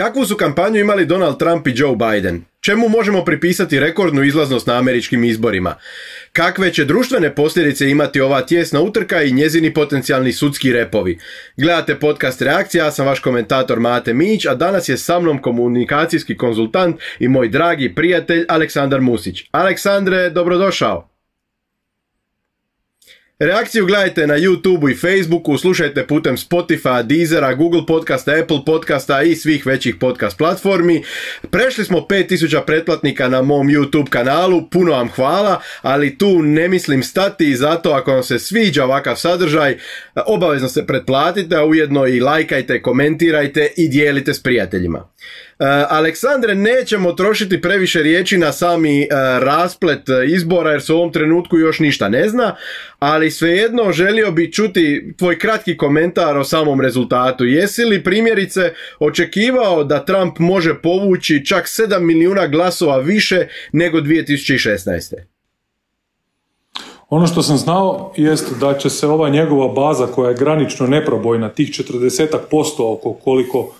Kakvu su kampanju imali Donald Trump i Joe Biden? Čemu možemo pripisati rekordnu izlaznost na američkim izborima? Kakve će društvene posljedice imati ova tjesna utrka i njezini potencijalni sudski repovi? Gledate podcast Reakcija, ja sam vaš komentator Mate Mić, a danas je sa mnom komunikacijski konzultant i moj dragi prijatelj Aleksandar Musić. Aleksandre, dobrodošao! Reakciju gledajte na YouTube i Facebooku, slušajte putem Spotify, Deezera, Google podcasta, Apple podcasta i svih većih podcast platformi. Prešli smo 5000 pretplatnika na mom YouTube kanalu, puno vam hvala, ali tu ne mislim stati i zato ako vam se sviđa ovakav sadržaj, obavezno se pretplatite, a ujedno i lajkajte, komentirajte i dijelite s prijateljima. E, Aleksandre, nećemo trošiti previše riječi na sami e, rasplet izbora jer se u ovom trenutku još ništa ne zna, ali svejedno želio bi čuti tvoj kratki komentar o samom rezultatu. Jesi li primjerice očekivao da Trump može povući čak 7 milijuna glasova više nego 2016. Ono što sam znao jest da će se ova njegova baza koja je granično neprobojna, tih 40% oko koliko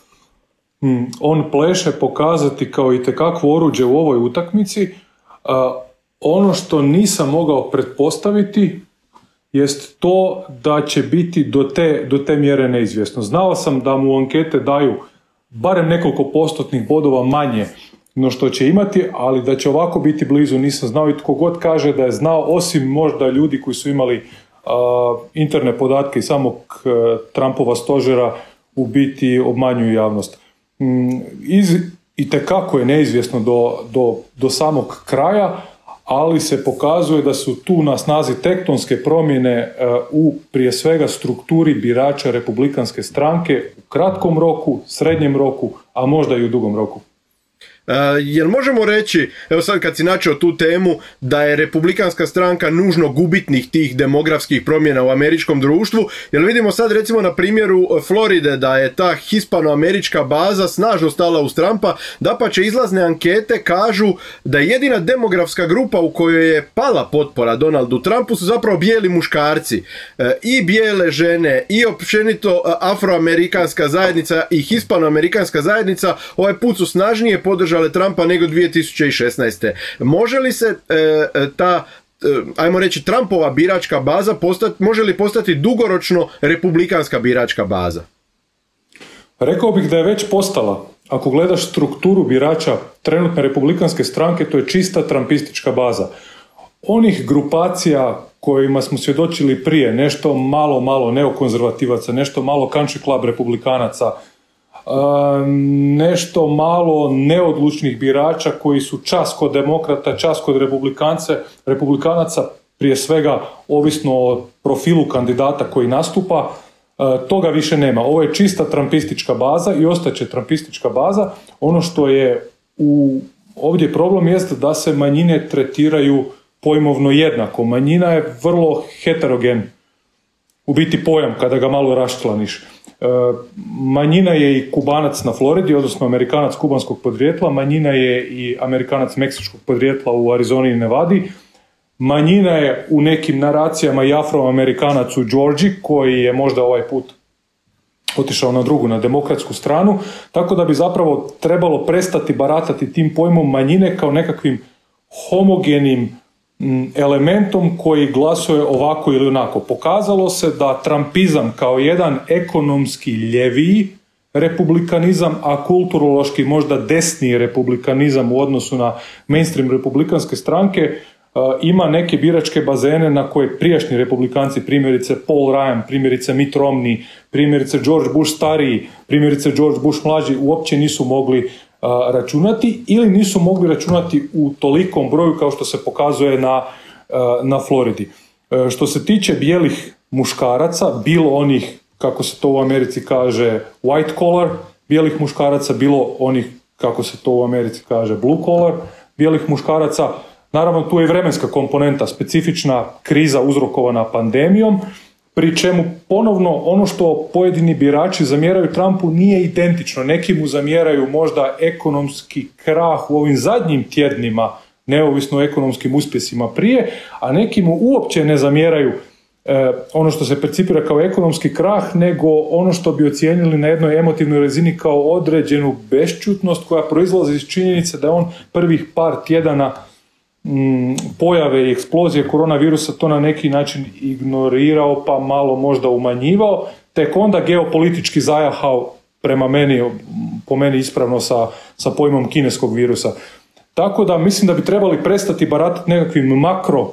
on pleše pokazati kao i tekakvo oruđe u ovoj utakmici. ono što nisam mogao pretpostaviti jest to da će biti do te, do te mjere neizvjesno. Znao sam da mu ankete daju barem nekoliko postotnih bodova manje no što će imati, ali da će ovako biti blizu nisam znao i tko god kaže da je znao, osim možda ljudi koji su imali interne podatke i samog uh, Trumpova stožera u biti obmanjuju javnost. Mm, iz, i tekako je neizvjesno do, do, do samog kraja, ali se pokazuje da su tu na snazi tektonske promjene e, u prije svega strukturi birača republikanske stranke u kratkom roku, srednjem roku, a možda i u dugom roku. Jel možemo reći, evo sad kad si načeo tu temu, da je republikanska stranka nužno gubitnih tih demografskih promjena u američkom društvu, jer vidimo sad recimo na primjeru Floride da je ta hispanoamerička baza snažno stala uz Trumpa, da pa će izlazne ankete kažu da je jedina demografska grupa u kojoj je pala potpora Donaldu Trumpu su zapravo bijeli muškarci. E, I bijele žene, i općenito e, afroamerikanska zajednica i hispanoamerikanska zajednica ovaj put su snažnije podržali Trumpa nego 2016. Može li se e, e, ta e, ajmo reći Trumpova biračka baza postati, može li postati dugoročno republikanska biračka baza? Rekao bih da je već postala. Ako gledaš strukturu birača trenutne republikanske stranke, to je čista trampistička baza. Onih grupacija kojima smo svjedočili prije, nešto malo, malo neokonzervativaca, nešto malo country club republikanaca, nešto malo neodlučnih birača koji su čas kod demokrata, čas kod republikance, republikanaca, prije svega ovisno o profilu kandidata koji nastupa, toga više nema. Ovo je čista trampistička baza i ostaće trampistička baza. Ono što je u ovdje problem jest da se manjine tretiraju pojmovno jednako. Manjina je vrlo heterogen u biti pojam kada ga malo raščlaniš. E, manjina je i kubanac na Floridi, odnosno amerikanac kubanskog podrijetla, manjina je i amerikanac meksičkog podrijetla u Arizoni i Nevadi, manjina je u nekim naracijama i afroamerikanac u Georgiji, koji je možda ovaj put otišao na drugu, na demokratsku stranu, tako da bi zapravo trebalo prestati baratati tim pojmom manjine kao nekakvim homogenim elementom koji glasuje ovako ili onako. Pokazalo se da Trumpizam kao jedan ekonomski ljeviji republikanizam, a kulturološki možda desniji republikanizam u odnosu na mainstream republikanske stranke e, ima neke biračke bazene na koje prijašnji republikanci, primjerice Paul Ryan, primjerice Mitt Romney, primjerice George Bush stariji, primjerice George Bush mlađi, uopće nisu mogli računati ili nisu mogli računati u tolikom broju kao što se pokazuje na, na Floridi. E, što se tiče bijelih muškaraca, bilo onih, kako se to u Americi kaže, white collar, bijelih muškaraca, bilo onih, kako se to u Americi kaže, blue collar, bijelih muškaraca, Naravno, tu je i vremenska komponenta, specifična kriza uzrokovana pandemijom, pri čemu ponovno ono što pojedini birači zamjeraju Trumpu nije identično. Neki mu zamjeraju možda ekonomski krah u ovim zadnjim tjednima, neovisno o ekonomskim uspjesima prije, a neki mu uopće ne zamjeraju e, ono što se percipira kao ekonomski krah, nego ono što bi ocijenili na jednoj emotivnoj razini kao određenu bešćutnost koja proizlazi iz činjenice da on prvih par tjedana pojave i eksplozije koronavirusa to na neki način ignorirao pa malo možda umanjivao, tek onda geopolitički zajahao prema meni, po meni ispravno sa, sa pojmom kineskog virusa. Tako da mislim da bi trebali prestati baratati nekakvim makro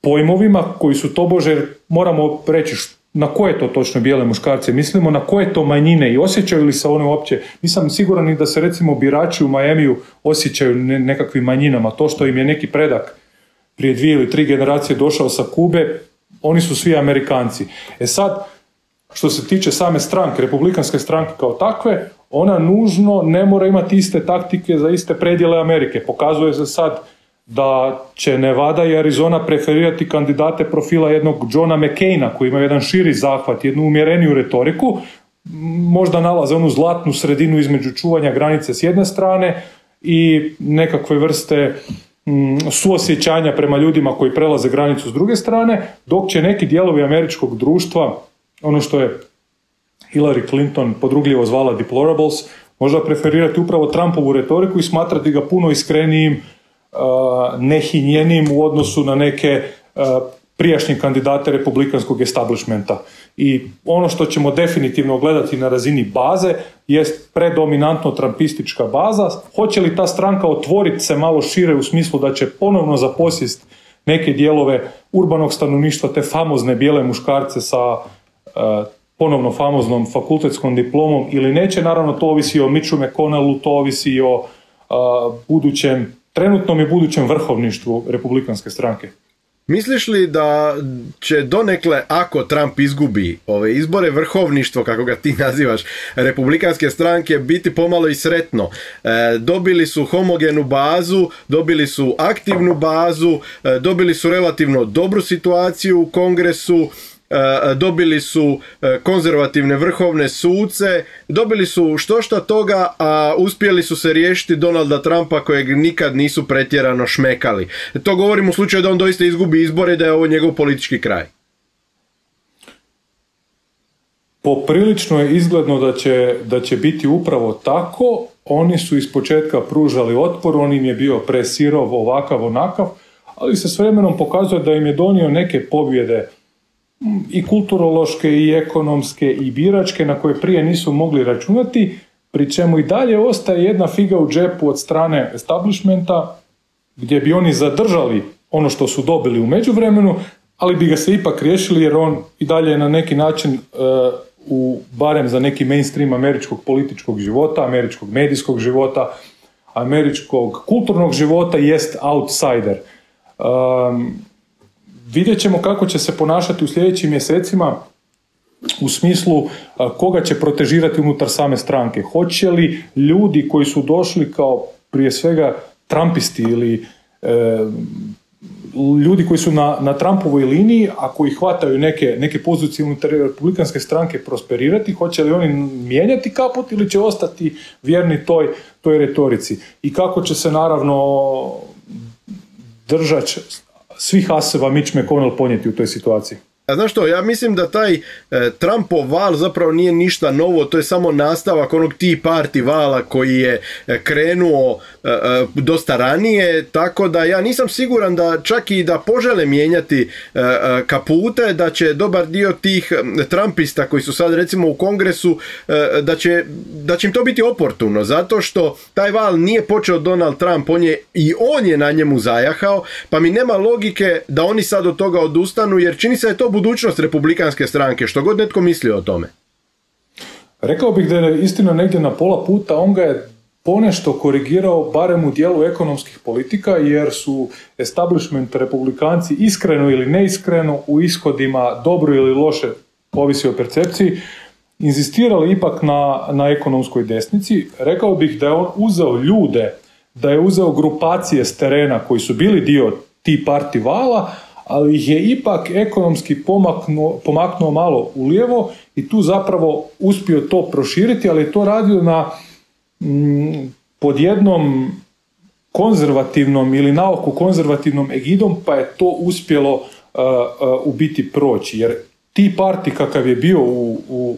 pojmovima koji su tobože, moramo reći na koje to točno bijele muškarce mislimo, na koje to manjine i osjećaju li se one uopće, nisam siguran ni da se recimo birači u Majemiju osjećaju nekakvim manjinama, to što im je neki predak prije dvije ili tri generacije došao sa Kube, oni su svi Amerikanci. E sad, što se tiče same stranke, republikanske stranke kao takve, ona nužno ne mora imati iste taktike za iste predjele Amerike. Pokazuje se sad da će Nevada i Arizona preferirati kandidate profila jednog Johna McCaina koji ima jedan širi zahvat, jednu umjereniju retoriku, možda nalaze onu zlatnu sredinu između čuvanja granice s jedne strane i nekakve vrste mm, suosjećanja prema ljudima koji prelaze granicu s druge strane, dok će neki dijelovi američkog društva, ono što je Hillary Clinton podrugljivo zvala deplorables, možda preferirati upravo Trumpovu retoriku i smatrati ga puno iskrenijim nehinjenim u odnosu na neke prijašnje kandidate republikanskog establishmenta. I ono što ćemo definitivno gledati na razini baze jest predominantno trampistička baza. Hoće li ta stranka otvoriti se malo šire u smislu da će ponovno zaposjest neke dijelove urbanog stanovništva, te famozne bijele muškarce sa ponovno famoznom fakultetskom diplomom ili neće, naravno to ovisi o Mitchu McConnellu, to ovisi i o budućem trenutnom i budućem vrhovništvu republikanske stranke. Misliš li da će donekle, ako Trump izgubi ove izbore, vrhovništvo, kako ga ti nazivaš, republikanske stranke, biti pomalo i sretno? E, dobili su homogenu bazu, dobili su aktivnu bazu, e, dobili su relativno dobru situaciju u kongresu, dobili su e, konzervativne vrhovne suce, dobili su što šta toga, a uspjeli su se riješiti Donalda Trumpa kojeg nikad nisu pretjerano šmekali. To govorim u slučaju da on doista izgubi izbore i da je ovo njegov politički kraj. Poprilično je izgledno da će, da će biti upravo tako. Oni su iz početka pružali otpor, on im je bio presirov, ovakav, onakav, ali se s vremenom pokazuje da im je donio neke pobjede i kulturološke i ekonomske i biračke na koje prije nisu mogli računati, pri čemu i dalje ostaje jedna figa u džepu od strane establishmenta gdje bi oni zadržali ono što su dobili u međuvremenu, ali bi ga se ipak riješili jer on i dalje je na neki način e, u barem za neki mainstream američkog političkog života, američkog medijskog života, američkog kulturnog života jest outsider. Um, Vidjet ćemo kako će se ponašati u sljedećim mjesecima u smislu koga će protežirati unutar same stranke. Hoće li ljudi koji su došli kao prije svega Trumpisti ili e, ljudi koji su na, na Trumpovoj liniji, a koji hvataju neke, neke pozicije unutar republikanske stranke prosperirati, hoće li oni mijenjati kaput ili će ostati vjerni toj, toj retorici. I kako će se naravno držać svih aseva Mitch McConnell ponijeti u toj situaciji. A znaš što, ja mislim da taj e, Trumpov val zapravo nije ništa novo, to je samo nastavak onog Tea Party vala koji je e, krenuo e, e, dosta ranije, tako da ja nisam siguran da čak i da požele mijenjati kapute, da će dobar dio tih Trumpista koji su sad recimo u kongresu, da će, da će im to biti oportuno, zato što taj val nije počeo Donald Trump, on je i on je na njemu zajahao, pa mi nema logike da oni sad od toga odustanu, jer čini se da je to budućnost republikanske stranke, što god netko misli o tome? Rekao bih da je istina negdje na pola puta, on ga je ponešto korigirao barem u dijelu ekonomskih politika jer su establishment republikanci iskreno ili neiskreno u ishodima dobro ili loše, ovisi o percepciji, inzistirali ipak na, na ekonomskoj desnici. Rekao bih da je on uzeo ljude, da je uzeo grupacije s terena koji su bili dio ti parti vala, ali ih je ipak ekonomski pomaknuo, pomaknuo malo u lijevo i tu zapravo uspio to proširiti, ali je to radio na mm, pod jednom konzervativnom ili naoku konzervativnom egidom, pa je to uspjelo u biti proći. Jer ti parti kakav je bio u, u,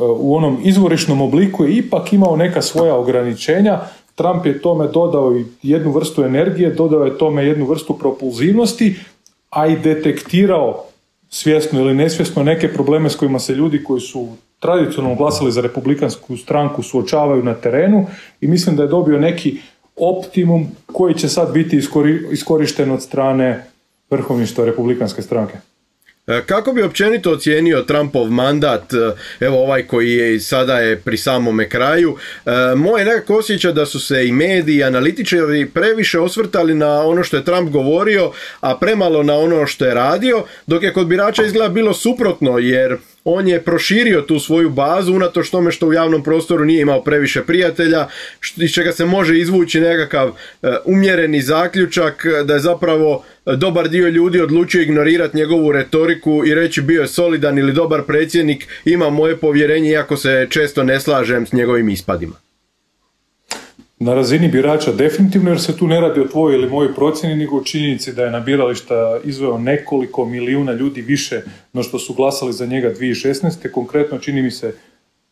u onom izvorišnom obliku je ipak imao neka svoja ograničenja. Trump je tome dodao jednu vrstu energije, dodao je tome jednu vrstu propulzivnosti, a i detektirao svjesno ili nesvjesno neke probleme s kojima se ljudi koji su tradicionalno glasali za republikansku stranku suočavaju na terenu i mislim da je dobio neki optimum koji će sad biti iskorišten od strane vrhovništva republikanske stranke. E, kako bi općenito ocijenio Trumpov mandat, e, evo ovaj koji je sada je pri samome kraju, e, moje nekako osjeća da su se i mediji i analitičari previše osvrtali na ono što je Trump govorio, a premalo na ono što je radio, dok je kod birača izgleda bilo suprotno, jer on je proširio tu svoju bazu unatoč tome što u javnom prostoru nije imao previše prijatelja, iz čega se može izvući nekakav e, umjereni zaključak da je zapravo e, dobar dio ljudi odlučio ignorirati njegovu retoriku i reći bio je solidan ili dobar predsjednik, ima moje povjerenje iako se često ne slažem s njegovim ispadima. Na razini birača definitivno, jer se tu ne radi o tvojoj ili mojoj procjeni, nego o činjenici da je na birališta izveo nekoliko milijuna ljudi više no što su glasali za njega 2016. Konkretno čini mi se,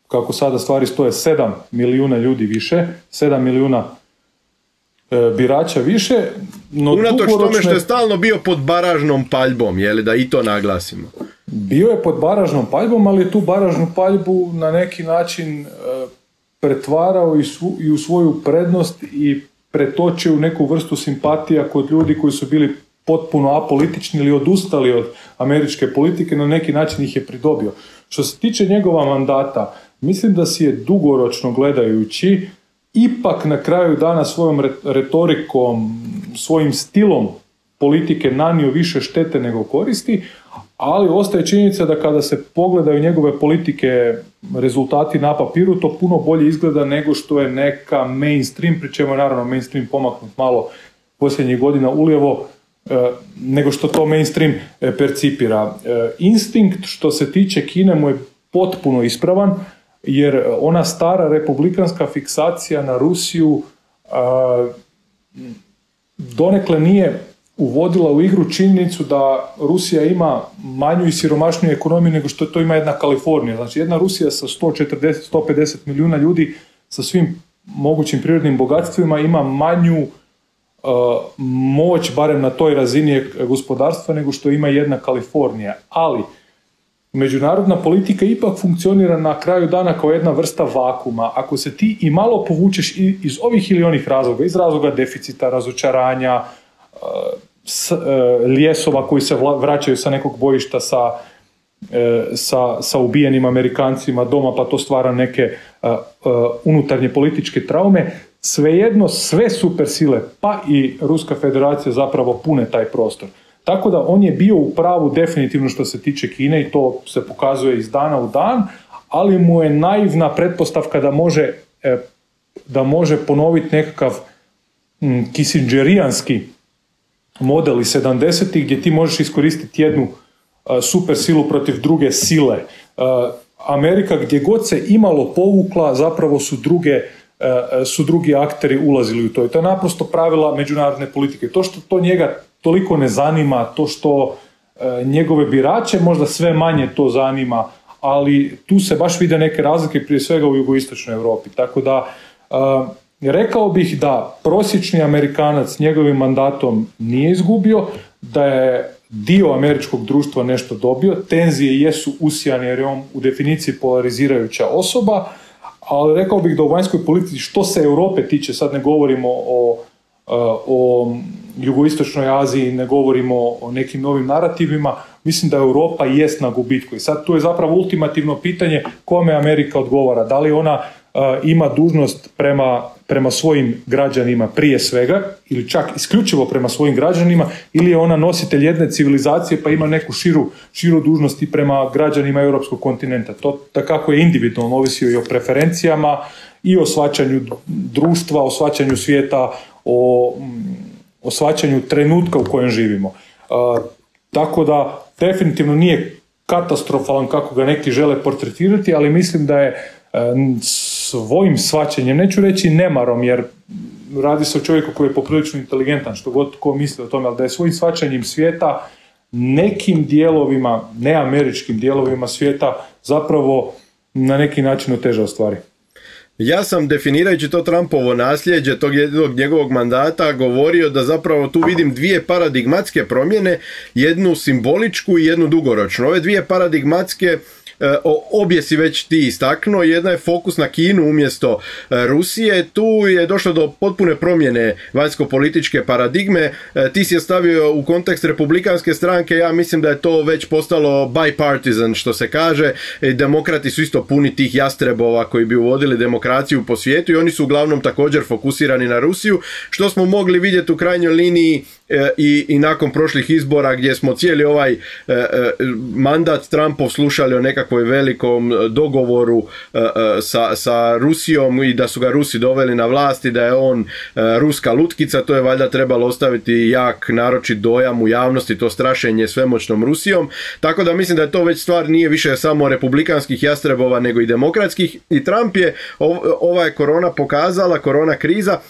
kako sada stvari stoje, 7 milijuna ljudi više, 7 milijuna e, birača više. No Unatoč tome što je stalno bio pod baražnom paljbom, je li da i to naglasimo? Bio je pod baražnom paljbom, ali je tu baražnu paljbu na neki način e, pretvarao i, u svoju prednost i pretočio u neku vrstu simpatija kod ljudi koji su bili potpuno apolitični ili odustali od američke politike, na neki način ih je pridobio. Što se tiče njegova mandata, mislim da si je dugoročno gledajući ipak na kraju dana svojom retorikom, svojim stilom politike nanio više štete nego koristi, ali ostaje činjenica da kada se pogledaju njegove politike rezultati na papiru, to puno bolje izgleda nego što je neka mainstream, pri čemu je naravno mainstream pomaknut malo posljednjih godina ulijevo, e, nego što to mainstream e, percipira. E, instinkt što se tiče Kine mu je potpuno ispravan, jer ona stara republikanska fiksacija na Rusiju donekle nije uvodila u igru činjenicu da Rusija ima manju i siromašniju ekonomiju nego što to ima jedna Kalifornija. Znači jedna Rusija sa 140-150 milijuna ljudi sa svim mogućim prirodnim bogatstvima ima manju uh, moć, barem na toj razini gospodarstva, nego što ima jedna Kalifornija. Ali međunarodna politika ipak funkcionira na kraju dana kao jedna vrsta vakuma. Ako se ti i malo povučeš iz ovih ili onih razloga, iz razloga deficita, razočaranja, uh, s, e, ljesova koji se vraćaju sa nekog bojišta sa, e, sa, sa ubijenim Amerikancima doma pa to stvara neke e, unutarnje političke traume. Svejedno sve supersile pa i Ruska federacija zapravo pune taj prostor. Tako da on je bio u pravu definitivno što se tiče Kine i to se pokazuje iz dana u dan, ali mu je naivna pretpostavka da može, da može ponoviti nekakav kisindžerijanski model iz 70 gdje ti možeš iskoristiti jednu super silu protiv druge sile. Amerika gdje god se imalo povukla zapravo su druge su drugi akteri ulazili u to. I to je naprosto pravila međunarodne politike. To što to njega toliko ne zanima, to što njegove birače možda sve manje to zanima, ali tu se baš vide neke razlike prije svega u jugoistočnoj Europi. Tako da Rekao bih da prosječni Amerikanac njegovim mandatom nije izgubio, da je dio američkog društva nešto dobio, tenzije jesu usijane jer je on u definiciji polarizirajuća osoba, ali rekao bih da u vanjskoj politici što se Europe tiče, sad ne govorimo o, o jugoistočnoj Aziji, ne govorimo o nekim novim narativima, mislim da Europa jest na gubitku. I sad tu je zapravo ultimativno pitanje kome Amerika odgovara. Da li ona ima dužnost prema, prema svojim građanima prije svega ili čak isključivo prema svojim građanima ili je ona nositelj jedne civilizacije pa ima neku širu, širu dužnost prema građanima europskog kontinenta. To kako je individualno ovisio i o preferencijama i o svačanju društva, o svačanju svijeta, o, o svačanju trenutka u kojem živimo. tako da definitivno nije katastrofalan kako ga neki žele portretirati, ali mislim da je svojim svačanjem, neću reći nemarom, jer radi se o čovjeku koji je poprilično inteligentan, što god ko misli o tome, ali da je svojim svačanjem svijeta nekim dijelovima, neameričkim dijelovima svijeta zapravo na neki način otežao stvari. Ja sam definirajući to Trumpovo nasljeđe tog jednog njegovog mandata govorio da zapravo tu vidim dvije paradigmatske promjene, jednu simboličku i jednu dugoročnu. Ove dvije paradigmatske obje si već ti istaknuo, jedna je fokus na Kinu umjesto e, Rusije, tu je došlo do potpune promjene vanjsko-političke paradigme, e, ti si je stavio u kontekst republikanske stranke, ja mislim da je to već postalo bipartisan što se kaže, demokrati su isto puni tih jastrebova koji bi uvodili demokraciju po svijetu i oni su uglavnom također fokusirani na Rusiju, što smo mogli vidjeti u krajnjoj liniji i, i nakon prošlih izbora gdje smo cijeli ovaj mandat Trumpov slušali o nekakvom nekakvoj velikom e, dogovoru e, e, sa, sa Rusijom i da su ga Rusi doveli na vlast i da je on ruska lutkica, to je valjda trebalo ostaviti jak naročit dojam u javnosti, to strašenje svemoćnom Rusijom. Tako da mislim da je to već stvar nije više samo republikanskih jastrebova nego i demokratskih i Trump je ova je korona pokazala, korona kriza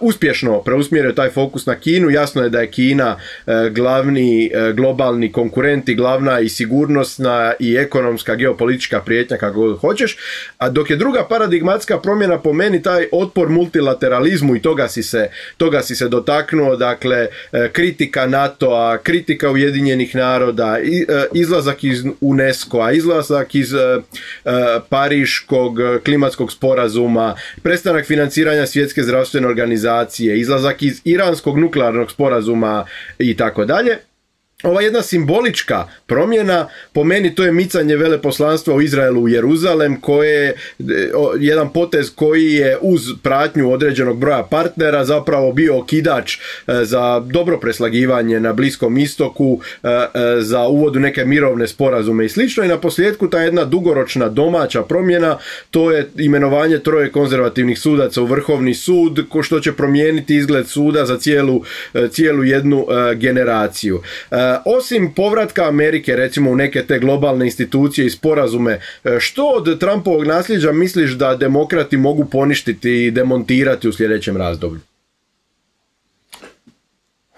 uspješno preusmjerio taj fokus na Kinu. Jasno je da je Kina e, glavni e, globalni konkurent i glavna i sigurnosna i ekonomska geopolitička prijetnja kako god hoćeš. A dok je druga paradigmatska promjena po meni taj otpor multilateralizmu i toga si se, toga si se dotaknuo, dakle kritika NATO-a, kritika Ujedinjenih naroda, izlazak iz UNESCO-a, izlazak iz Pariškog klimatskog sporazuma, prestanak financiranja svjetske zdravstvene organizacije organizacije, izlazak iz iranskog nuklearnog sporazuma i tako dalje ova jedna simbolička promjena, po meni to je micanje veleposlanstva u Izraelu u Jeruzalem, koje je jedan potez koji je uz pratnju određenog broja partnera zapravo bio okidač e, za dobro preslagivanje na Bliskom istoku, e, e, za uvodu neke mirovne sporazume i slično. I na posljedku ta jedna dugoročna domaća promjena, to je imenovanje troje konzervativnih sudaca u Vrhovni sud, što će promijeniti izgled suda za cijelu, cijelu jednu generaciju. Osim povratka Amerike recimo u neke te globalne institucije i sporazume, e, što od Trumpovog nasljeđa misliš da demokrati mogu poništiti i demontirati u sljedećem razdoblju?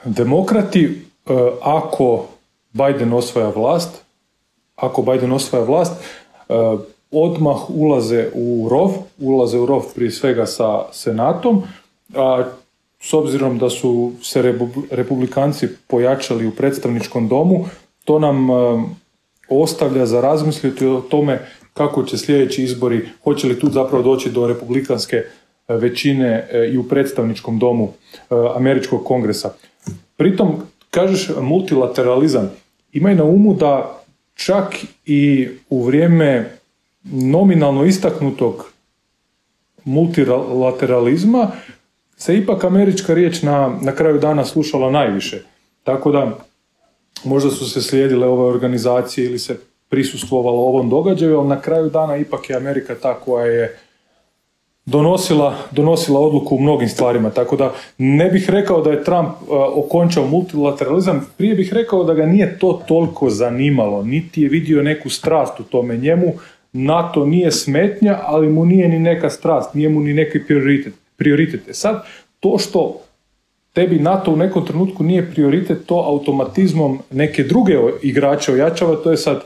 Demokrati, e, ako Biden osvaja vlast, ako Biden osvaja vlast, odmah ulaze u rov, ulaze u rov prije svega sa senatom, a s obzirom da su se republikanci pojačali u predstavničkom domu, to nam e, ostavlja za razmisliti o tome kako će sljedeći izbori, hoće li tu zapravo doći do republikanske e, većine e, i u predstavničkom domu američkog kongresa. Pritom, kažeš multilateralizam, imaj na umu da čak i u vrijeme nominalno istaknutog multilateralizma se ipak američka riječ na, na kraju dana slušala najviše. Tako da možda su se slijedile ove organizacije ili se prisustvovalo ovom događaju, ali na kraju dana ipak je Amerika ta koja je donosila, donosila odluku u mnogim stvarima. Tako da ne bih rekao da je Trump uh, okončao multilateralizam, prije bih rekao da ga nije to toliko zanimalo, niti je vidio neku strast u tome. Njemu NATO nije smetnja, ali mu nije ni neka strast, nije mu ni neki prioritet prioritete. Sad, to što tebi NATO u nekom trenutku nije prioritet, to automatizmom neke druge igrače ojačava, to je sad,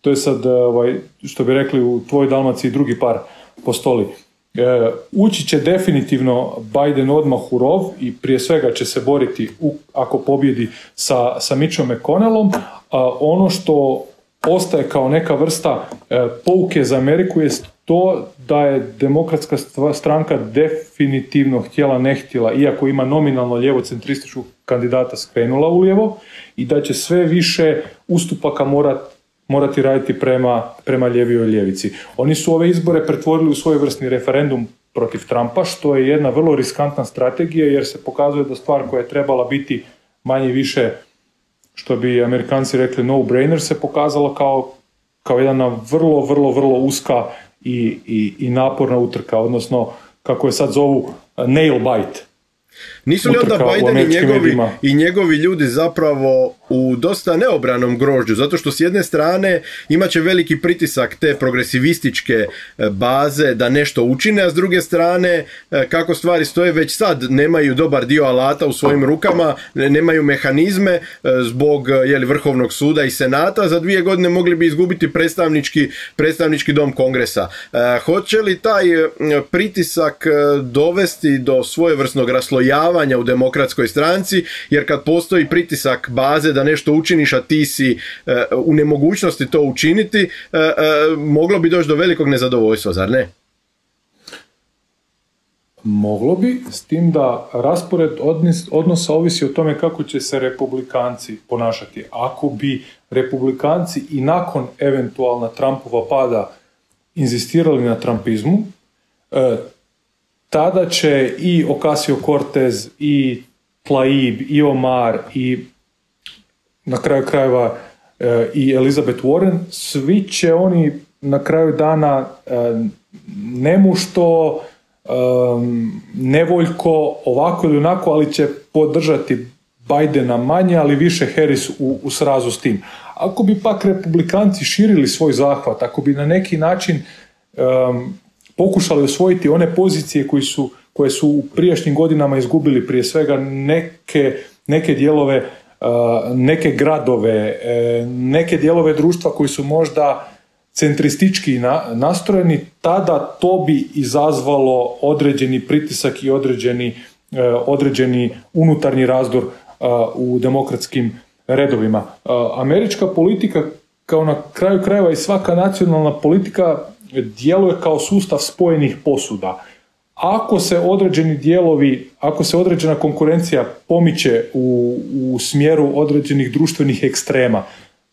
to je sad ovaj, što bi rekli u tvojoj Dalmaciji drugi par postoli. E, ući će definitivno Biden odmah u rov i prije svega će se boriti u, ako pobjedi sa, sa Mitchom McConnellom. A ono što ostaje kao neka vrsta e, pouke za Ameriku je to da je demokratska stranka definitivno htjela ne htjela, iako ima nominalno lijevo-centrističku kandidata skrenula u lijevo i da će sve više ustupaka morat, morati raditi prema, prema lijevijoj ljevici. Oni su ove izbore pretvorili u svojevrsni referendum protiv Trumpa, što je jedna vrlo riskantna strategija jer se pokazuje da stvar koja je trebala biti manje više što bi amerikanci rekli no-brainer se pokazalo kao, kao jedna vrlo, vrlo, vrlo uska i, i, i naporna utrka, odnosno kako je sad zovu nail bite. Nisu li onda Biden i njegovi, i njegovi ljudi zapravo u dosta neobranom grožđu, zato što s jedne strane imat će veliki pritisak te progresivističke e, baze da nešto učine, a s druge strane e, kako stvari stoje već sad nemaju dobar dio alata u svojim rukama, nemaju mehanizme e, zbog jeli, Vrhovnog suda i Senata, za dvije godine mogli bi izgubiti predstavnički, predstavnički dom kongresa. Hoće li taj pritisak dovesti do svojevrsnog raslojavanja u demokratskoj stranci, jer kad postoji pritisak baze da nešto učiniš, a ti si e, u nemogućnosti to učiniti, e, e, moglo bi doći do velikog nezadovoljstva, zar ne? Moglo bi, s tim da raspored odnosa ovisi o tome kako će se republikanci ponašati. Ako bi republikanci i nakon eventualna Trumpova pada inzistirali na Trumpizmu, tada će i Ocasio Cortez i Tlaib i Omar i na kraju krajeva e, i Elizabeth Warren, svi će oni na kraju dana e, nemušto, e, nevoljko, ovako ili onako, ali će podržati Bidena manje, ali više Harris u, u srazu s tim. Ako bi pak republikanci širili svoj zahvat, ako bi na neki način pokušali osvojiti one pozicije koji su, koje su u prijašnjim godinama izgubili prije svega neke, neke dijelove neke gradove, e, neke dijelove društva koji su možda centristički nastrojeni, tada to bi izazvalo određeni pritisak i određeni, e, određeni unutarnji razdor u demokratskim redovima. Američka politika kao na kraju krajeva i svaka nacionalna politika djeluje kao sustav spojenih posuda ako se određeni dijelovi, ako se određena konkurencija pomiče u, u smjeru određenih društvenih ekstrema,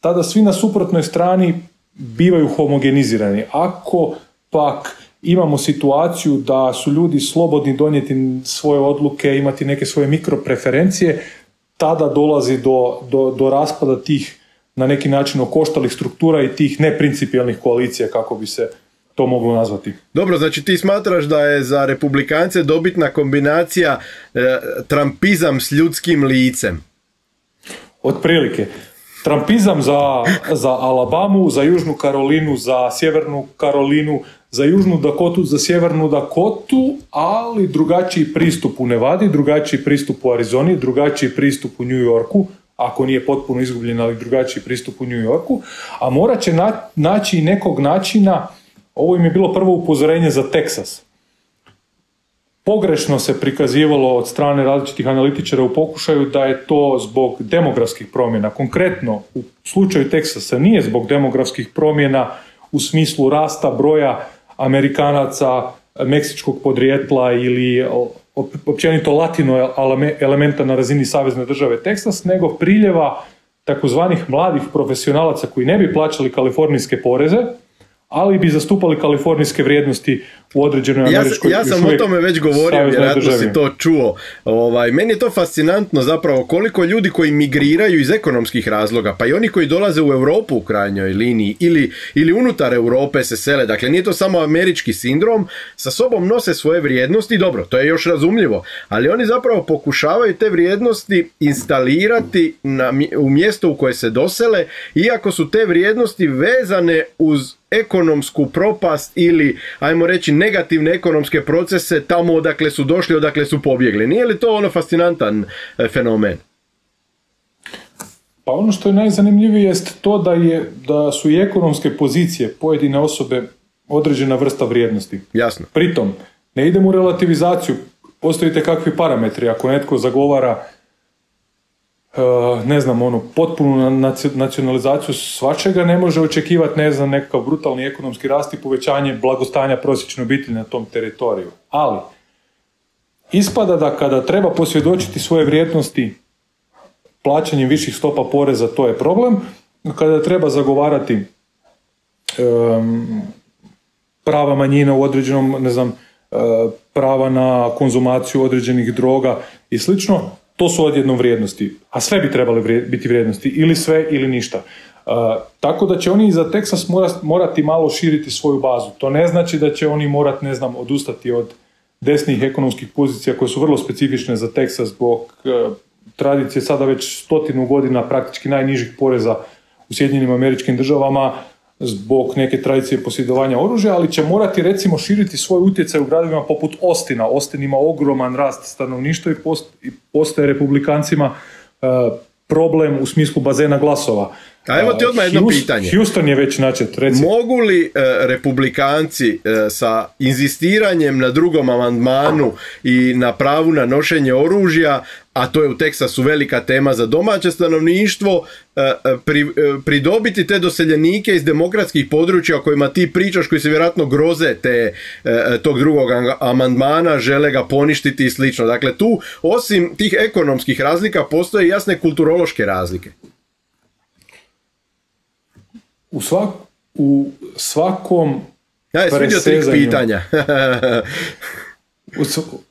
tada svi na suprotnoj strani bivaju homogenizirani. Ako pak imamo situaciju da su ljudi slobodni donijeti svoje odluke, imati neke svoje mikropreferencije, tada dolazi do, do, do raspada tih na neki način okoštalih struktura i tih neprincipijalnih koalicija kako bi se to moglo nazvati. Dobro, znači ti smatraš da je za republikance dobitna kombinacija e, trampizam s ljudskim licem? Otprilike. Trampizam za, za Alabamu, za Južnu Karolinu, za Sjevernu Karolinu, za Južnu Dakotu, za Sjevernu Dakotu, ali drugačiji pristup u Nevadi, drugačiji pristup u Arizoni, drugačiji pristup u New Yorku, ako nije potpuno izgubljen, ali drugačiji pristup u New Yorku, a morat će naći nekog načina ovo im je bilo prvo upozorenje za Teksas. Pogrešno se prikazivalo od strane različitih analitičara u pokušaju da je to zbog demografskih promjena. Konkretno, u slučaju Teksasa nije zbog demografskih promjena u smislu rasta broja Amerikanaca meksičkog podrijetla ili općenito latino elementa na razini savezne države Teksas, nego priljeva takozvanih mladih profesionalaca koji ne bi plaćali kalifornijske poreze, ali bi zastupali kalifornijske vrijednosti u određenoj američkoj Ja, ja sam o tome već govorio, vjerojatno si to čuo. Ovaj, meni je to fascinantno zapravo koliko ljudi koji migriraju iz ekonomskih razloga, pa i oni koji dolaze u Europu u krajnjoj liniji ili, ili unutar Europe se sele, dakle nije to samo američki sindrom, sa sobom nose svoje vrijednosti, dobro, to je još razumljivo, ali oni zapravo pokušavaju te vrijednosti instalirati na, u mjesto u koje se dosele, iako su te vrijednosti vezane uz ekonomsku propast ili, ajmo reći, negativne ekonomske procese tamo odakle su došli, odakle su pobjegli. Nije li to ono fascinantan e, fenomen? Pa ono što je najzanimljivije jest to da, je, da su i ekonomske pozicije pojedine osobe određena vrsta vrijednosti. Jasno. Pritom, ne idemo u relativizaciju, postoji kakvi parametri. Ako netko zagovara ne znam, ono, potpunu nacionalizaciju svačega ne može očekivati, ne znam, nekakav brutalni ekonomski rast i povećanje blagostanja prosječne obitelji na tom teritoriju. Ali, ispada da kada treba posvjedočiti svoje vrijednosti plaćanjem viših stopa poreza, to je problem. Kada treba zagovarati prava manjina u određenom, ne znam, eh, prava na konzumaciju određenih droga i slično, to su odjednom vrijednosti, a sve bi trebali biti vrijednosti, ili sve ili ništa. Uh, tako da će oni za Texas morati malo širiti svoju bazu. To ne znači da će oni morati, ne znam, odustati od desnih ekonomskih pozicija koje su vrlo specifične za Teksas zbog e, tradicije sada već stotinu godina praktički najnižih poreza u Sjedinjenim američkim državama zbog neke tradicije posjedovanja oružja, ali će morati recimo širiti svoj utjecaj u gradovima poput Ostina. Ostin ima ogroman rast stanovništva i, postaje republikancima e, problem u smislu bazena glasova. A evo ti odmah jedno pitanje. Houston je već načet, recimo. Mogu li e, republikanci e, sa inzistiranjem na drugom amandmanu i na pravu na nošenje oružja, a to je u Teksasu velika tema za domaće stanovništvo, e, pridobiti te doseljenike iz demokratskih područja o kojima ti pričaš, koji se vjerojatno groze te, tog drugog amandmana, žele ga poništiti i slično. Dakle, tu osim tih ekonomskih razlika postoje jasne kulturološke razlike u, svak, u svakom ja, pitanja.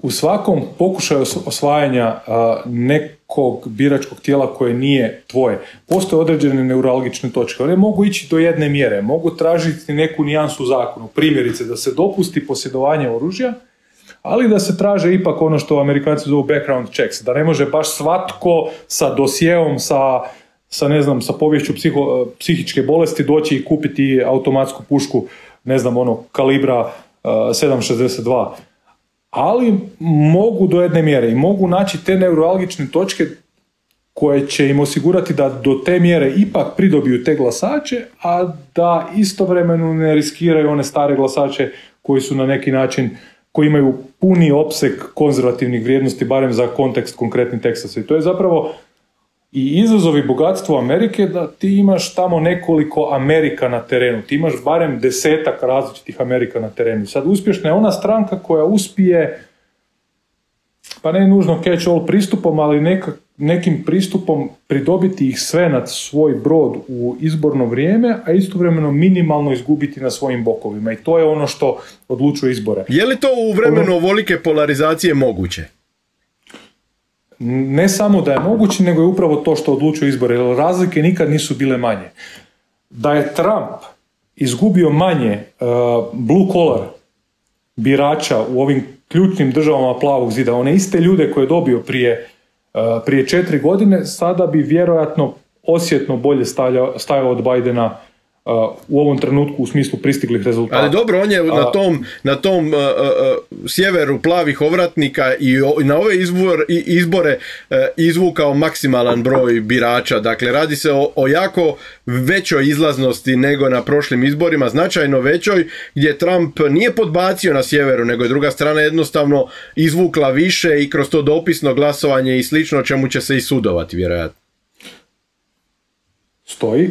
u, svakom pokušaju osvajanja nekog biračkog tijela koje nije tvoje, postoje određene neuralgične točke. One mogu ići do jedne mjere, mogu tražiti neku nijansu zakonu. Primjerice, da se dopusti posjedovanje oružja, ali da se traže ipak ono što amerikanci zovu background checks, da ne može baš svatko sa dosjeom, sa sa ne znam, sa povješću psiho, psihičke bolesti doći i kupiti automatsku pušku, ne znam, ono, kalibra uh, 7.62. Ali mogu do jedne mjere i mogu naći te neuralgične točke koje će im osigurati da do te mjere ipak pridobiju te glasače, a da istovremeno ne riskiraju one stare glasače koji su na neki način koji imaju puni opseg konzervativnih vrijednosti, barem za kontekst konkretni Teksasa. I to je zapravo i izazovi bogatstva Amerike da ti imaš tamo nekoliko Amerika na terenu. Ti imaš barem desetak različitih Amerika na terenu. Sad uspješna je ona stranka koja uspije, pa ne nužno catch all pristupom, ali neka, nekim pristupom pridobiti ih sve na svoj brod u izborno vrijeme, a istovremeno minimalno izgubiti na svojim bokovima. I to je ono što odlučuje izbore. Je li to u vremenu ono- ovolike polarizacije moguće? Ne samo da je moguće, nego je upravo to što odlučuje izbore, jer razlike nikad nisu bile manje. Da je Trump izgubio manje uh, blue collar birača u ovim ključnim državama plavog zida, one iste ljude koje je dobio prije, uh, prije četiri godine, sada bi vjerojatno osjetno bolje stajao od Bidena u ovom trenutku u smislu pristiglih rezultata. Ali dobro, on je na tom, na tom sjeveru plavih ovratnika i na ove izbor, izbore izvukao maksimalan broj birača. Dakle, radi se o, o jako većoj izlaznosti nego na prošlim izborima, značajno većoj, gdje Trump nije podbacio na sjeveru, nego je druga strana jednostavno izvukla više i kroz to dopisno glasovanje i slično čemu će se i sudovati, vjerojatno. Stoji,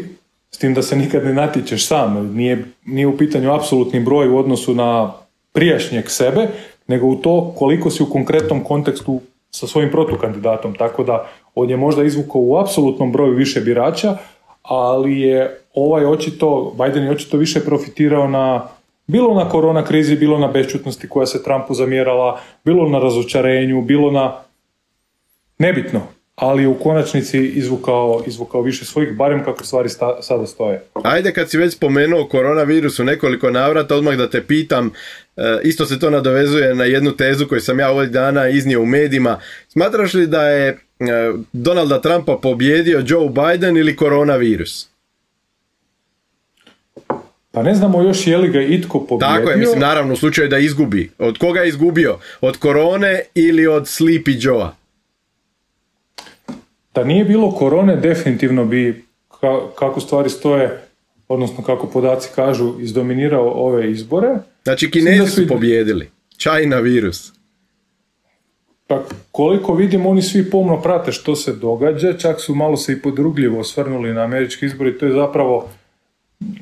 s tim da se nikad ne natječeš sam. Nije, nije u pitanju apsolutni broj u odnosu na prijašnjeg sebe, nego u to koliko si u konkretnom kontekstu sa svojim protukandidatom. Tako da on je možda izvukao u apsolutnom broju više birača, ali je ovaj očito, Biden je očito više profitirao na bilo na korona krizi, bilo na bešćutnosti koja se Trumpu zamjerala, bilo na razočarenju, bilo na nebitno ali u konačnici izvukao, izvukao više svojih, barem kako stvari sta, sada stoje. Ajde kad si već spomenuo koronavirus u nekoliko navrata, odmah da te pitam, e, isto se to nadovezuje na jednu tezu koju sam ja ovih dana iznio u medijima. Smatraš li da je e, Donalda Trumpa pobjedio Joe Biden ili koronavirus? Pa ne znamo još je li ga itko pobjedio. Tako je, mislim, naravno u slučaju da izgubi. Od koga je izgubio? Od korone ili od Sleepy Joe-a? Da nije bilo korone, definitivno bi, kako stvari stoje, odnosno kako podaci kažu, izdominirao ove izbore. Znači, Kinezi su pobjedili. China virus. Pa koliko vidim, oni svi pomno prate što se događa, čak su malo se i podrugljivo osvrnuli na američki izbori, to je zapravo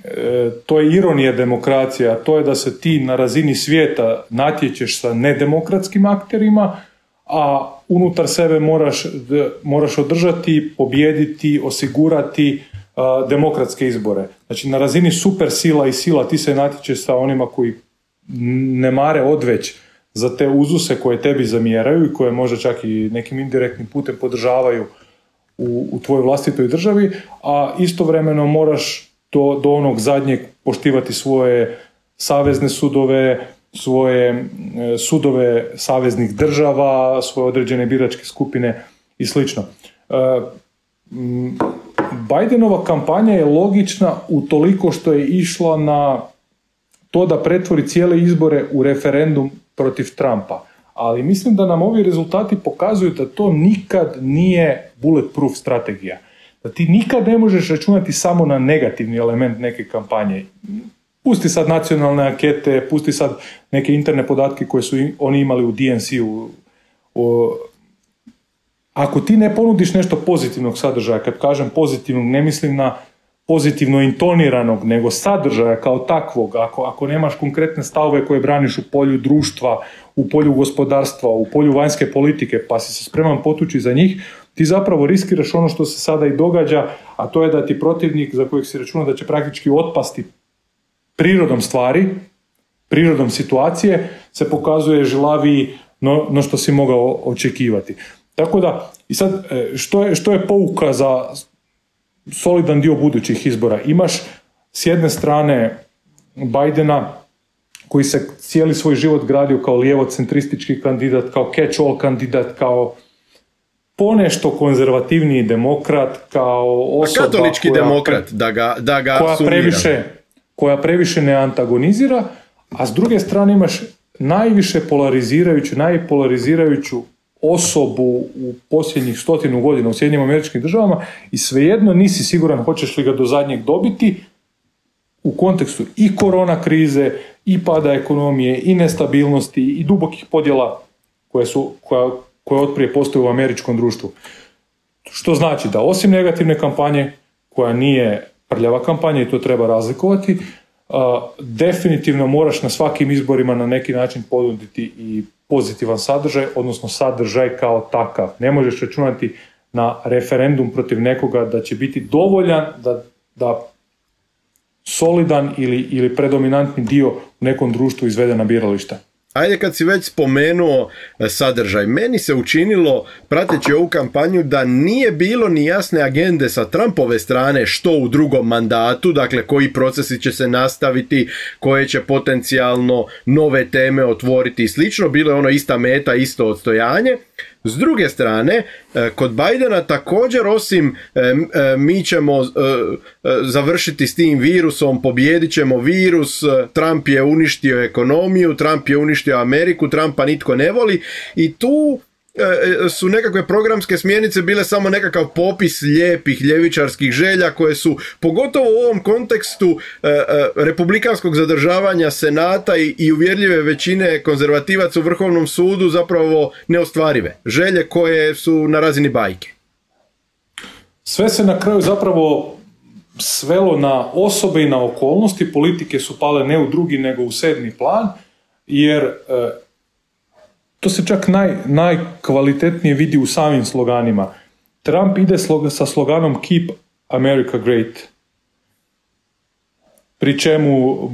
e, to je ironija demokracija, to je da se ti na razini svijeta natječeš sa nedemokratskim akterima, a unutar sebe moraš, moraš održati, pobijediti, osigurati demokratske izbore. Znači na razini super sila i sila ti se natječeš sa onima koji ne mare odveć za te uzuse koje tebi zamjeraju i koje možda čak i nekim indirektnim putem podržavaju u, u tvojoj vlastitoj državi, a istovremeno moraš do, do onog zadnjeg poštivati svoje savezne sudove, svoje e, sudove saveznih država, svoje određene biračke skupine i slično. Bidenova kampanja je logična u toliko što je išla na to da pretvori cijele izbore u referendum protiv Trumpa. Ali mislim da nam ovi rezultati pokazuju da to nikad nije bulletproof strategija. Da ti nikad ne možeš računati samo na negativni element neke kampanje. Pusti sad nacionalne ankete, pusti sad neke interne podatke koje su oni imali u DNC-u. Ako ti ne ponudiš nešto pozitivnog sadržaja, kad kažem pozitivnog, ne mislim na pozitivno intoniranog, nego sadržaja kao takvog, ako, ako nemaš konkretne stavove koje braniš u polju društva, u polju gospodarstva, u polju vanjske politike, pa si se spreman potući za njih, ti zapravo riskiraš ono što se sada i događa, a to je da ti protivnik za kojeg si računa da će praktički otpasti prirodom stvari, prirodom situacije, se pokazuje žilaviji no, no što si mogao očekivati. Tako da, i sad, e, što je, što je pouka za solidan dio budućih izbora? Imaš s jedne strane Bidena, koji se cijeli svoj život gradio kao lijevo-centristički kandidat, kao catch-all kandidat, kao ponešto konzervativniji demokrat, kao osoba katolički koja, demokrat, da ga, da ga koja previše, koja previše ne antagonizira, a s druge strane imaš najviše polarizirajuću, najpolarizirajuću osobu u posljednjih stotinu godina u Sjednjim američkim državama i svejedno nisi siguran hoćeš li ga do zadnjeg dobiti u kontekstu i korona krize, i pada ekonomije, i nestabilnosti, i dubokih podjela koje, su, koja, koje otprije postoje u američkom društvu. Što znači da osim negativne kampanje, koja nije prljava kampanja i to treba razlikovati, definitivno moraš na svakim izborima na neki način ponuditi i pozitivan sadržaj, odnosno sadržaj kao takav. Ne možeš računati na referendum protiv nekoga da će biti dovoljan da, da solidan ili, ili predominantni dio u nekom društvu izvede na birališta. Ajde kad si već spomenuo e, sadržaj, meni se učinilo, prateći ovu kampanju, da nije bilo ni jasne agende sa Trumpove strane što u drugom mandatu, dakle koji procesi će se nastaviti, koje će potencijalno nove teme otvoriti i slično, bilo je ono ista meta, isto odstojanje. S druge strane, e, kod Bidena također osim e, e, mi ćemo završiti s tim virusom, pobjedit ćemo virus, Trump je uništio ekonomiju, Trump je uništio Ameriku, Trumpa nitko ne voli i tu su nekakve programske smjernice bile samo nekakav popis lijepih ljevičarskih želja koje su pogotovo u ovom kontekstu e, republikanskog zadržavanja senata i uvjerljive većine konzervativaca u Vrhovnom sudu zapravo neostvarive. Želje koje su na razini bajke. Sve se na kraju zapravo svelo na osobe i na okolnosti, politike su pale ne u drugi nego u sedmi plan, jer to se čak naj, najkvalitetnije vidi u samim sloganima. Trump ide sa sloganom Keep America Great, pri čemu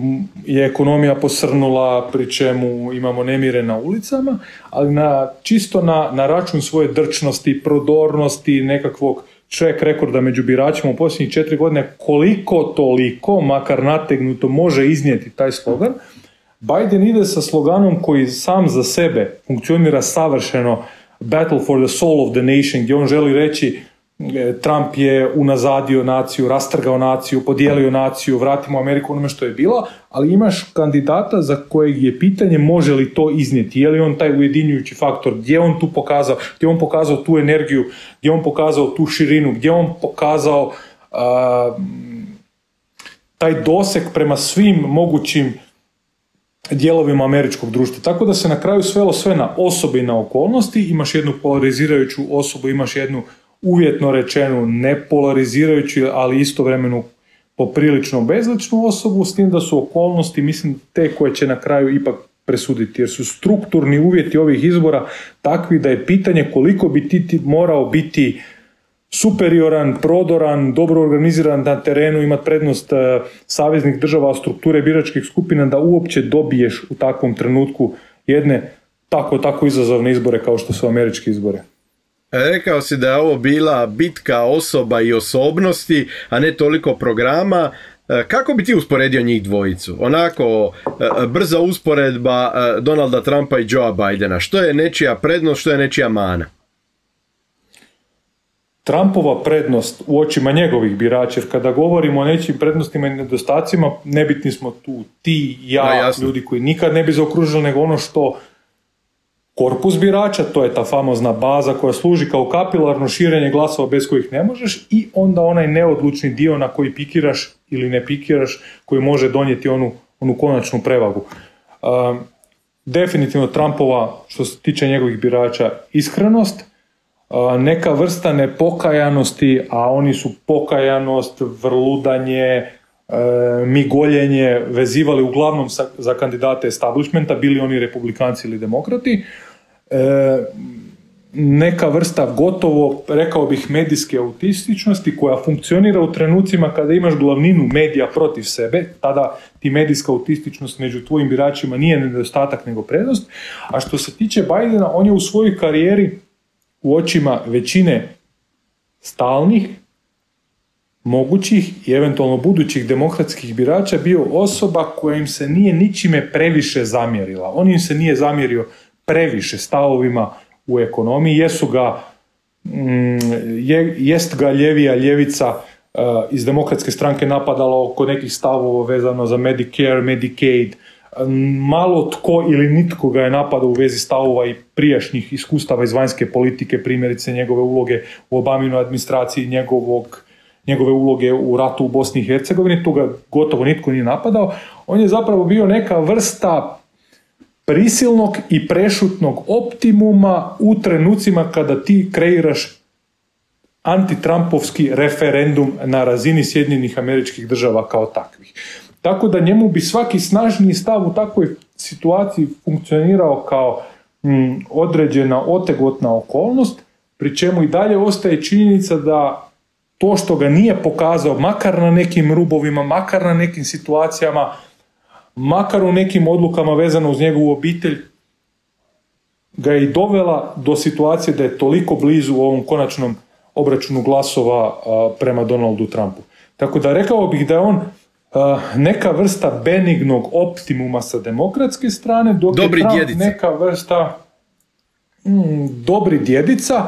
je ekonomija posrnula, pri čemu imamo nemire na ulicama, ali na, čisto na, na račun svoje drčnosti, prodornosti, nekakvog čovjek rekorda među biračima u posljednjih četiri godine, koliko toliko, makar nategnuto, može iznijeti taj slogan, Biden ide sa sloganom koji sam za sebe funkcionira savršeno Battle for the soul of the nation, gdje on želi reći e, Trump je unazadio naciju, rastrgao naciju, podijelio naciju, vratimo Ameriku onome što je bila, ali imaš kandidata za kojeg je pitanje može li to iznijeti, je li on taj ujedinjujući faktor, gdje on tu pokazao, gdje on pokazao tu energiju, gdje on pokazao tu širinu, gdje on pokazao taj doseg prema svim mogućim dijelovima američkog društva. Tako da se na kraju svelo sve na osobe i na okolnosti, imaš jednu polarizirajuću osobu, imaš jednu uvjetno rečenu nepolarizirajuću, ali istovremeno poprilično bezličnu osobu, s tim da su okolnosti, mislim, te koje će na kraju ipak presuditi, jer su strukturni uvjeti ovih izbora takvi da je pitanje koliko bi ti morao biti superioran, prodoran, dobro organiziran na terenu, imati prednost uh, saveznih država, strukture biračkih skupina da uopće dobiješ u takvom trenutku jedne tako, tako izazovne izbore kao što su američki izbore. E, rekao si da je ovo bila bitka osoba i osobnosti, a ne toliko programa. kako bi ti usporedio njih dvojicu? Onako, brza usporedba Donalda Trumpa i Joea Bidena. Što je nečija prednost, što je nečija mana? Trumpova prednost u očima njegovih birača, jer kada govorimo o nečim prednostima i nedostacima, nebitni smo tu ti, ja, ljudi koji nikad ne bi zaokružili, nego ono što korpus birača, to je ta famozna baza koja služi kao kapilarno širenje glasova bez kojih ne možeš i onda onaj neodlučni dio na koji pikiraš ili ne pikiraš, koji može donijeti onu, onu konačnu prevagu. Um, definitivno Trumpova, što se tiče njegovih birača, iskrenost, neka vrsta nepokajanosti, a oni su pokajanost, vrludanje, e, migoljenje vezivali uglavnom za kandidate establishmenta, bili oni republikanci ili demokrati. E, neka vrsta gotovo, rekao bih, medijske autističnosti koja funkcionira u trenucima kada imaš glavninu medija protiv sebe, tada ti medijska autističnost među tvojim biračima nije nedostatak nego prednost. A što se tiče Bidena, on je u svojoj karijeri u očima većine stalnih, mogućih i eventualno budućih demokratskih birača bio osoba koja im se nije ničime previše zamjerila. On im se nije zamjerio previše stavovima u ekonomiji, jesu ga, mm, jest ga ljevija ljevica uh, iz demokratske stranke napadala oko nekih stavova vezano za Medicare, Medicaid, malo tko ili nitko ga je napadao u vezi stavova i prijašnjih iskustava iz vanjske politike, primjerice njegove uloge u Obaminoj administraciji, njegovog, njegove uloge u ratu u Bosni i Hercegovini, tu ga gotovo nitko nije napadao. On je zapravo bio neka vrsta prisilnog i prešutnog optimuma u trenucima kada ti kreiraš antitrampovski referendum na razini Sjedinjenih američkih država kao takvih. Tako da njemu bi svaki snažniji stav u takvoj situaciji funkcionirao kao mm, određena otegotna okolnost, pri čemu i dalje ostaje činjenica da to što ga nije pokazao, makar na nekim rubovima, makar na nekim situacijama, makar u nekim odlukama vezano uz njegovu obitelj, ga je i dovela do situacije da je toliko blizu u ovom konačnom obračunu glasova prema Donaldu Trumpu. Tako da rekao bih da je on neka vrsta benignog optimuma sa demokratske strane, dok dobri je Trump neka vrsta mm, dobri djedica,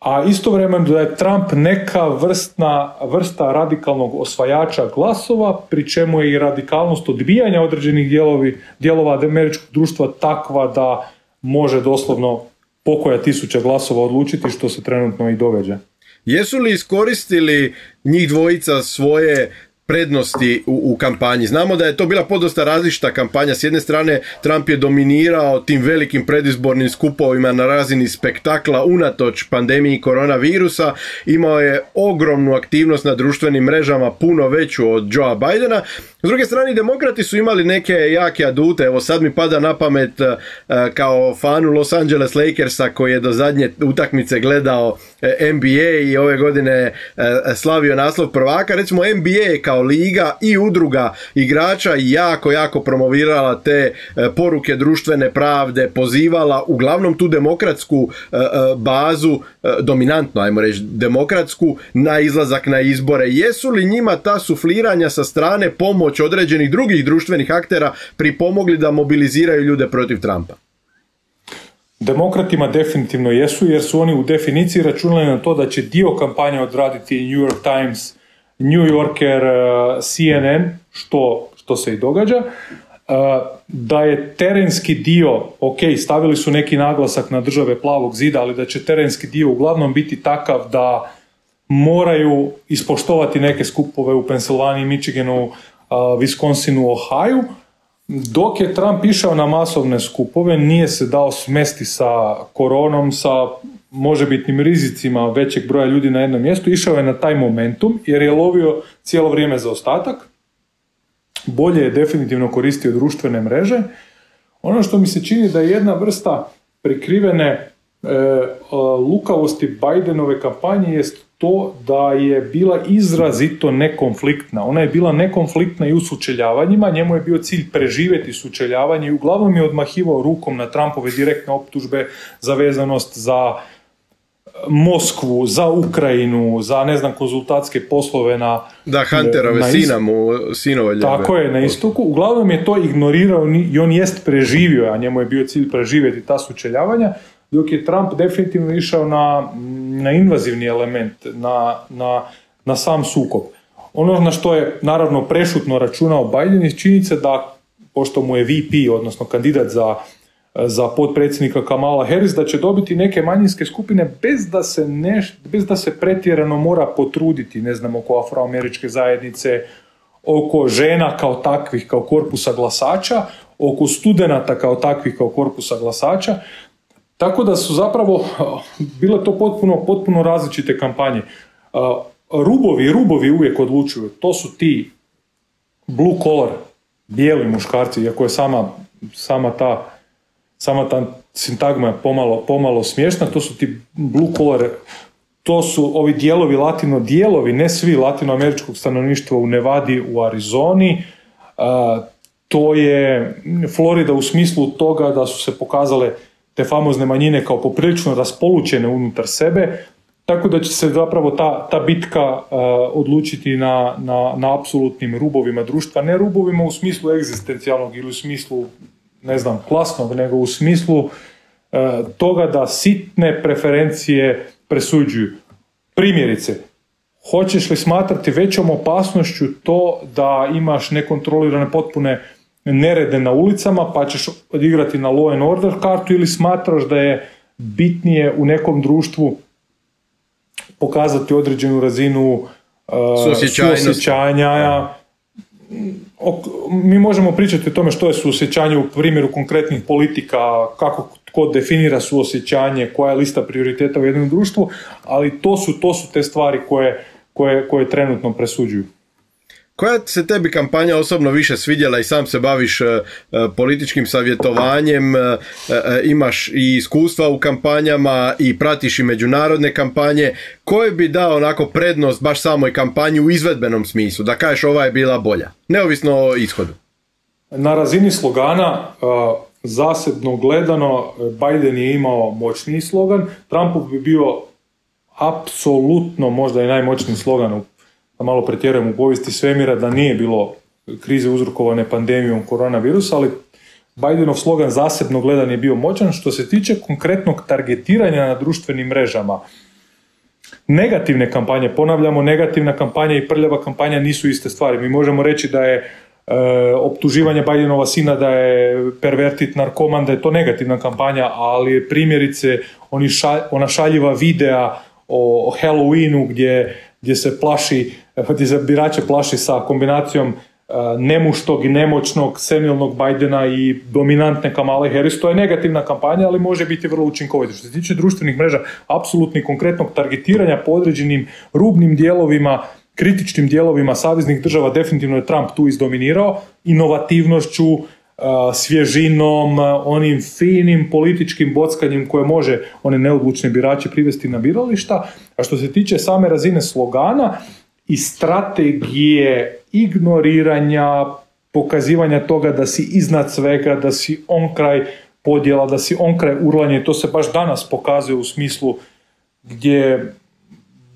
a istovremeno da je Trump neka vrstna, vrsta radikalnog osvajača glasova, pri čemu je i radikalnost odbijanja određenih dijelovi, dijelova američkog društva takva da može doslovno pokoja tisuća glasova odlučiti što se trenutno i događa. Jesu li iskoristili njih dvojica svoje prednosti u, u kampanji. Znamo da je to bila podosta različita kampanja. S jedne strane Trump je dominirao tim velikim predizbornim skupovima na razini spektakla unatoč pandemiji koronavirusa. Imao je ogromnu aktivnost na društvenim mrežama, puno veću od Joea Bidena. S druge strane, demokrati su imali neke jake adute. Evo sad mi pada na pamet e, kao fanu Los Angeles Lakersa koji je do zadnje utakmice gledao e, NBA i ove godine e, slavio naslov prvaka. Recimo NBA kao liga i udruga igrača jako, jako promovirala te poruke društvene pravde, pozivala uglavnom tu demokratsku bazu, dominantno ajmo reći demokratsku, na izlazak na izbore. Jesu li njima ta sufliranja sa strane pomoć pomoć određenih drugih društvenih aktera pripomogli da mobiliziraju ljude protiv Trumpa? Demokratima definitivno jesu, jer su oni u definiciji računali na to da će dio kampanje odraditi New York Times, New Yorker, uh, CNN, što, što se i događa. Uh, da je terenski dio, ok, stavili su neki naglasak na države plavog zida, ali da će terenski dio uglavnom biti takav da moraju ispoštovati neke skupove u Pensilvaniji, Michiganu, Wisconsinu, Ohio, dok je Trump išao na masovne skupove, nije se dao smesti sa koronom, sa možebitnim rizicima većeg broja ljudi na jednom mjestu, išao je na taj momentum jer je lovio cijelo vrijeme za ostatak. Bolje je definitivno koristio društvene mreže. Ono što mi se čini da je jedna vrsta prikrivene e, lukavosti Bidenove kampanje jest to da je bila izrazito nekonfliktna. Ona je bila nekonfliktna i u sučeljavanjima, njemu je bio cilj preživjeti sučeljavanje i uglavnom je odmahivao rukom na Trumpove direktne optužbe za vezanost za Moskvu, za Ukrajinu, za ne znam konzultatske poslove na Da, Hunterove na sina mu, sinove ljube. tako je, na istoku. Uglavnom je to ignorirao i on jest preživio, a njemu je bio cilj preživjeti ta sučeljavanja, dok je Trump definitivno išao na, na invazivni element, na, na, na sam sukob. Ono na što je naravno prešutno računao Biden je činjenica da, pošto mu je VP, odnosno kandidat za, za potpredsjednika Kamala Harris, da će dobiti neke manjinske skupine bez da se, neš, bez da se pretjerano mora potruditi, ne znam, oko afroameričke zajednice, oko žena kao takvih, kao korpusa glasača, oko studenata kao takvih, kao korpusa glasača. Tako da su zapravo bile to potpuno, potpuno različite kampanje. Rubovi, rubovi uvijek odlučuju. To su ti blue collar, bijeli muškarci, iako je sama, sama ta sama ta sintagma pomalo, pomalo smiješna, to su ti blue collar, to su ovi dijelovi latino dijelovi, ne svi latinoameričkog stanovništva u Nevadi, u Arizoni, a, to je Florida u smislu toga da su se pokazale te famozne manjine kao poprilično raspolućene unutar sebe, tako da će se zapravo ta, ta bitka a, odlučiti na, na, na apsolutnim rubovima društva, ne rubovima u smislu egzistencijalnog ili u smislu ne znam, klasnog, nego u smislu e, toga da sitne preferencije presuđuju. Primjerice, hoćeš li smatrati većom opasnošću to da imaš nekontrolirane potpune nerede na ulicama pa ćeš odigrati na law and order kartu ili smatraš da je bitnije u nekom društvu pokazati određenu razinu Suosjećajnosti. suosjećanja, mi možemo pričati o tome što je suosjećanje u primjeru konkretnih politika, kako tko definira suosjećanje, koja je lista prioriteta u jednom društvu, ali to su, to su te stvari koje, koje, koje trenutno presuđuju. Koja se tebi kampanja osobno više svidjela i sam se baviš e, e, političkim savjetovanjem, e, imaš i iskustva u kampanjama i pratiš i međunarodne kampanje, koje bi dao onako prednost baš samoj kampanji u izvedbenom smislu, da kažeš ova je bila bolja, neovisno o ishodu? Na razini slogana, zasebno gledano, Biden je imao moćniji slogan, Trumpov bi bio apsolutno možda i najmoćniji slogan, u- da malo pretjerujem u povijesti svemira, da nije bilo krize uzrokovane pandemijom koronavirusa, ali Bidenov slogan zasebno gledan je bio moćan. Što se tiče konkretnog targetiranja na društvenim mrežama, negativne kampanje, ponavljamo, negativna kampanja i prljava kampanja nisu iste stvari. Mi možemo reći da je e, optuživanje Bidenova sina da je pervertit narkoman, da je to negativna kampanja, ali je primjerice oni ona šaljiva videa o Halloweenu gdje, gdje se plaši, gdje se birače plaši sa kombinacijom e, nemuštog i nemoćnog senilnog Bidena i dominantne Kamale Harris, to je negativna kampanja, ali može biti vrlo učinkovita. Što se tiče društvenih mreža, apsolutni konkretnog targetiranja po određenim rubnim dijelovima, kritičnim dijelovima saveznih država, definitivno je Trump tu izdominirao, inovativnošću, e, svježinom, e, onim finim političkim bockanjem koje može one neodlučne birače privesti na birališta. Što se tiče same razine slogana i strategije ignoriranja, pokazivanja toga da si iznad svega, da si on kraj podjela, da si on kraj urlanja i to se baš danas pokazuje u smislu gdje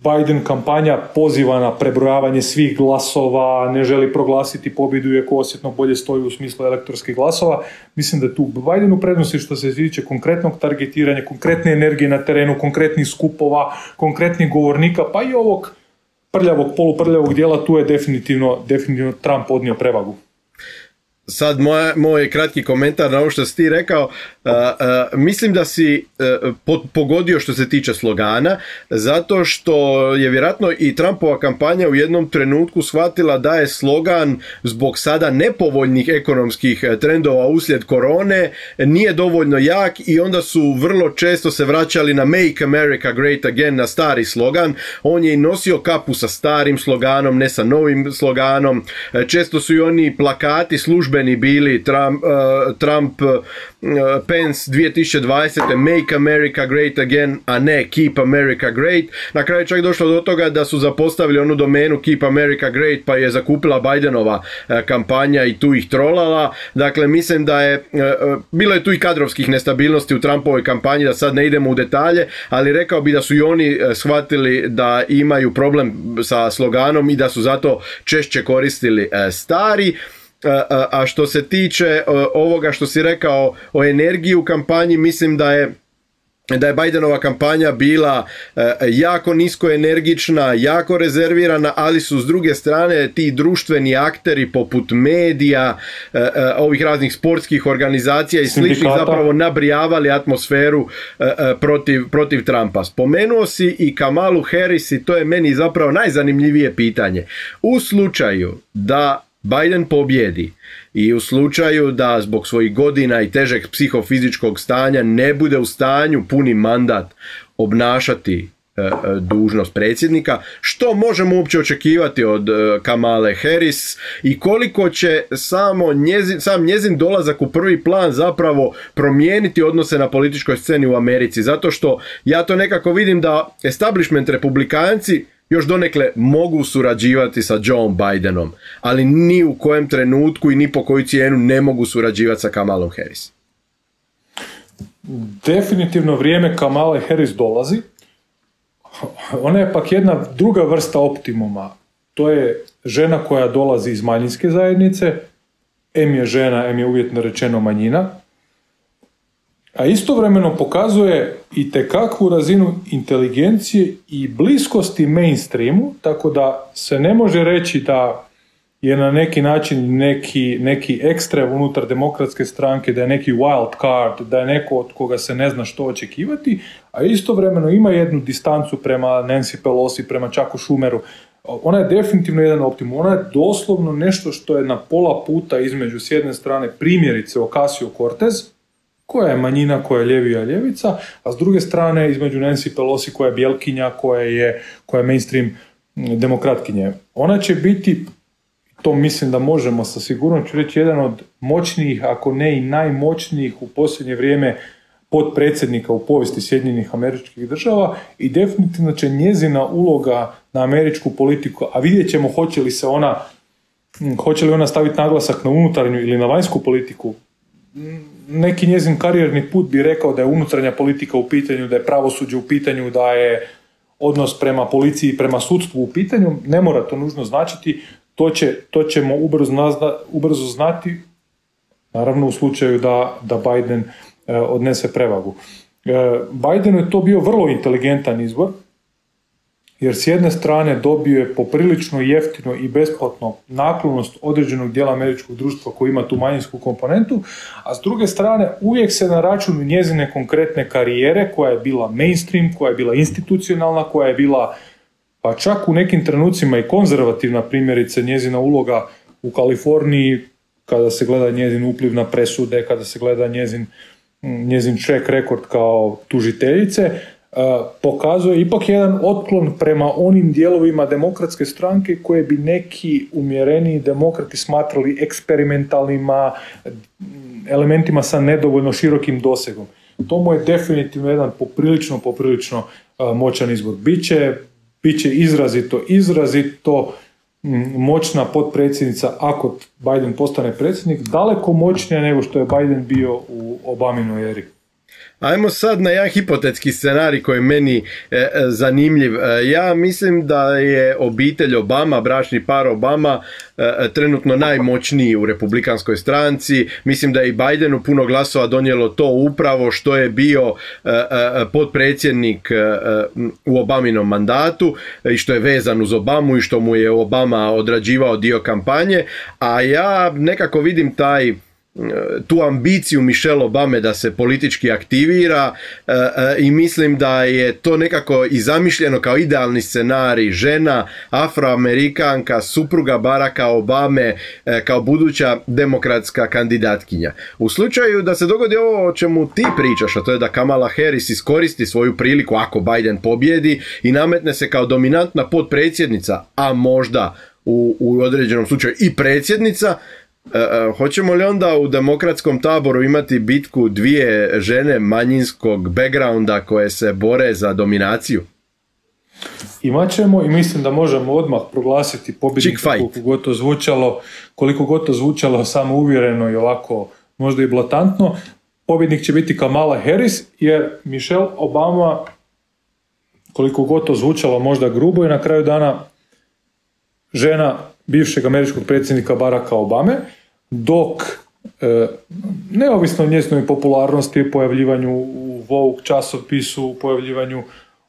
Biden kampanja poziva na prebrojavanje svih glasova, ne želi proglasiti pobjedu iako osjetno bolje stoji u smislu elektorskih glasova. Mislim da tu Biden u prednosti što se tiče konkretnog targetiranja, konkretne energije na terenu, konkretnih skupova, konkretnih govornika, pa i ovog prljavog, poluprljavog dijela, tu je definitivno, definitivno Trump odnio prevagu. Sad moja, moj kratki komentar na ovo što si ti rekao, a, a, mislim da si a, po- pogodio što se tiče slogana, zato što je vjerojatno i Trumpova kampanja u jednom trenutku shvatila da je slogan zbog sada nepovoljnih ekonomskih e, trendova uslijed korone nije dovoljno jak i onda su vrlo često se vraćali na Make America Great Again, na stari slogan. On je i nosio kapu sa starim sloganom, ne sa novim sloganom. E, Često su i oni plakati službeni službeni bili Trump, Trump Pence 2020. Make America Great Again, a ne Keep America Great. Na kraju čak došlo do toga da su zapostavili onu domenu Keep America Great pa je zakupila Bidenova kampanja i tu ih trolala. Dakle, mislim da je, bilo je tu i kadrovskih nestabilnosti u Trumpovoj kampanji, da sad ne idemo u detalje, ali rekao bi da su i oni shvatili da imaju problem sa sloganom i da su zato češće koristili stari. A što se tiče ovoga što si rekao o energiji u kampanji, mislim da je da je Bidenova kampanja bila jako nisko energična, jako rezervirana, ali su s druge strane ti društveni akteri poput medija, ovih raznih sportskih organizacija i sličnih zapravo nabrijavali atmosferu protiv, protiv Trumpa. Spomenuo si i Kamalu Harris i to je meni zapravo najzanimljivije pitanje. U slučaju da Biden pobjedi. I u slučaju da zbog svojih godina i težeg psihofizičkog stanja ne bude u stanju puni mandat obnašati e, e, dužnost predsjednika, što možemo uopće očekivati od e, Kamale Harris i koliko će samo njezin, sam njezin dolazak u prvi plan zapravo promijeniti odnose na političkoj sceni u Americi, zato što ja to nekako vidim da establishment republikanci još donekle mogu surađivati sa Joe Bidenom, ali ni u kojem trenutku i ni po koju cijenu ne mogu surađivati sa Kamalom Harris. Definitivno vrijeme Kamale Harris dolazi. Ona je pak jedna druga vrsta optimuma. To je žena koja dolazi iz manjinske zajednice, em je žena, em je uvjetno rečeno manjina, a istovremeno pokazuje i tekakvu razinu inteligencije i bliskosti mainstreamu, tako da se ne može reći da je na neki način neki, neki ekstrem unutar demokratske stranke, da je neki wild card, da je neko od koga se ne zna što očekivati, a istovremeno ima jednu distancu prema Nancy Pelosi, prema Čaku Šumeru. Ona je definitivno jedan optimum. Ona je doslovno nešto što je na pola puta između s jedne strane primjerice Ocasio Cortez, koja je manjina, koja je ljevija ljevica, a s druge strane između Nancy Pelosi koja je bjelkinja, koja je, koja je mainstream demokratkinje. Ona će biti, to mislim da možemo sa sigurnošću reći, jedan od moćnijih, ako ne i najmoćnijih u posljednje vrijeme potpredsjednika u povijesti Sjedinjenih američkih država i definitivno će njezina uloga na američku politiku, a vidjet ćemo hoće li se ona hoće li ona staviti naglasak na unutarnju ili na vanjsku politiku, neki njezin karijerni put bi rekao da je unutarnja politika u pitanju, da je pravosuđe u pitanju, da je odnos prema policiji i prema sudstvu u pitanju, ne mora to nužno značiti, to, će, to ćemo ubrzo, ubrzo znati, naravno u slučaju da, da Biden e, odnese prevagu. E, Bidenu je to bio vrlo inteligentan izbor, jer s jedne strane dobio je poprilično jeftino i besplatno naklonost određenog dijela američkog društva koji ima tu manjinsku komponentu, a s druge strane uvijek se na račun njezine konkretne karijere koja je bila mainstream, koja je bila institucionalna, koja je bila pa čak u nekim trenucima i konzervativna primjerice njezina uloga u Kaliforniji kada se gleda njezin upliv na presude, kada se gleda njezin, njezin track rekord kao tužiteljice, pokazuje ipak jedan otklon prema onim dijelovima demokratske stranke koje bi neki umjereni demokrati smatrali eksperimentalnima elementima sa nedovoljno širokim dosegom. To mu je definitivno jedan poprilično, poprilično moćan izbor. Biće, biće izrazito, izrazito moćna potpredsjednica ako Biden postane predsjednik, daleko moćnija nego što je Biden bio u Obaminoj eri. Ajmo sad na jedan hipotetski scenarij koji je meni e, e, zanimljiv. E, ja mislim da je obitelj Obama, bračni par Obama, trenutno najmoćniji u republikanskoj stranci. Mislim da je i Bidenu puno glasova donijelo to upravo što je bio potpredsjednik u Obaminom mandatu i što je vezan uz Obamu i što mu je Obama odrađivao dio kampanje. A ja nekako vidim taj tu ambiciju Michelle Obame da se politički aktivira e, e, i mislim da je to nekako i zamišljeno kao idealni scenarij žena, afroamerikanka, supruga Baraka Obame e, kao buduća demokratska kandidatkinja. U slučaju da se dogodi ovo o čemu ti pričaš, a to je da Kamala Harris iskoristi svoju priliku ako Biden pobjedi i nametne se kao dominantna potpredsjednica, a možda u, u određenom slučaju i predsjednica, E, e, hoćemo li onda u demokratskom taboru imati bitku dvije žene manjinskog backgrounda koje se bore za dominaciju? Imat ćemo i mislim da možemo odmah proglasiti pobjednika koliko god to zvučalo, koliko god to zvučalo samo uvjereno i ovako možda i blatantno. Pobjednik će biti Kamala Harris jer Michelle Obama koliko god to zvučalo možda grubo i na kraju dana žena bivšeg američkog predsjednika Baracka Obame, dok e, neovisno o njezinoj popularnosti, pojavljivanju u Vogue časopisu, pojavljivanju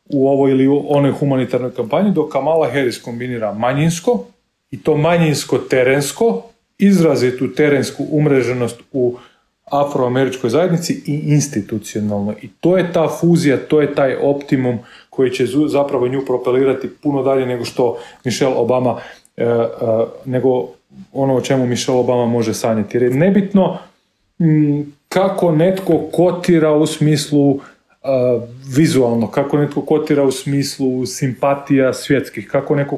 u ovoj ili onoj humanitarnoj kampanji, dok Kamala Harris kombinira manjinsko i to manjinsko terensko, izrazitu terensku umreženost u afroameričkoj zajednici i institucionalno. I to je ta fuzija, to je taj optimum koji će zapravo nju propelirati puno dalje nego što Michelle Obama, nego ono o čemu Michelle Obama može sanjati. Jer je nebitno kako netko kotira u smislu vizualno, kako netko kotira u smislu simpatija svjetskih, kako neko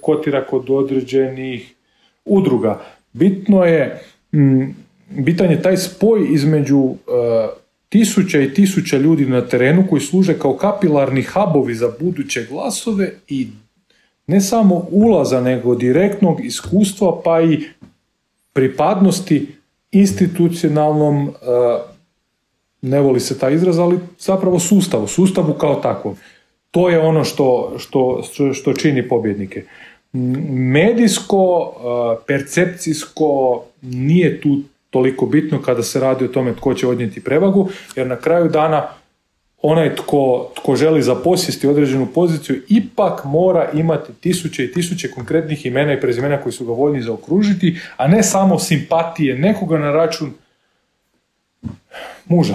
kotira kod određenih udruga. Bitno je, bitan je taj spoj između uh, tisuća i tisuća ljudi na terenu koji služe kao kapilarni hubovi za buduće glasove i ne samo ulaza, nego direktnog iskustva pa i pripadnosti institucionalnom ne voli se taj izraz, ali zapravo sustavu, sustavu kao takvom. To je ono što, što, što čini pobjednike. Medijsko, percepcijsko nije tu toliko bitno kada se radi o tome tko će odnijeti prevagu, jer na kraju dana onaj tko, tko želi zaposjesti određenu poziciju ipak mora imati tisuće i tisuće konkretnih imena i prezimena koji su ga voljni zaokružiti, a ne samo simpatije nekoga na račun muža.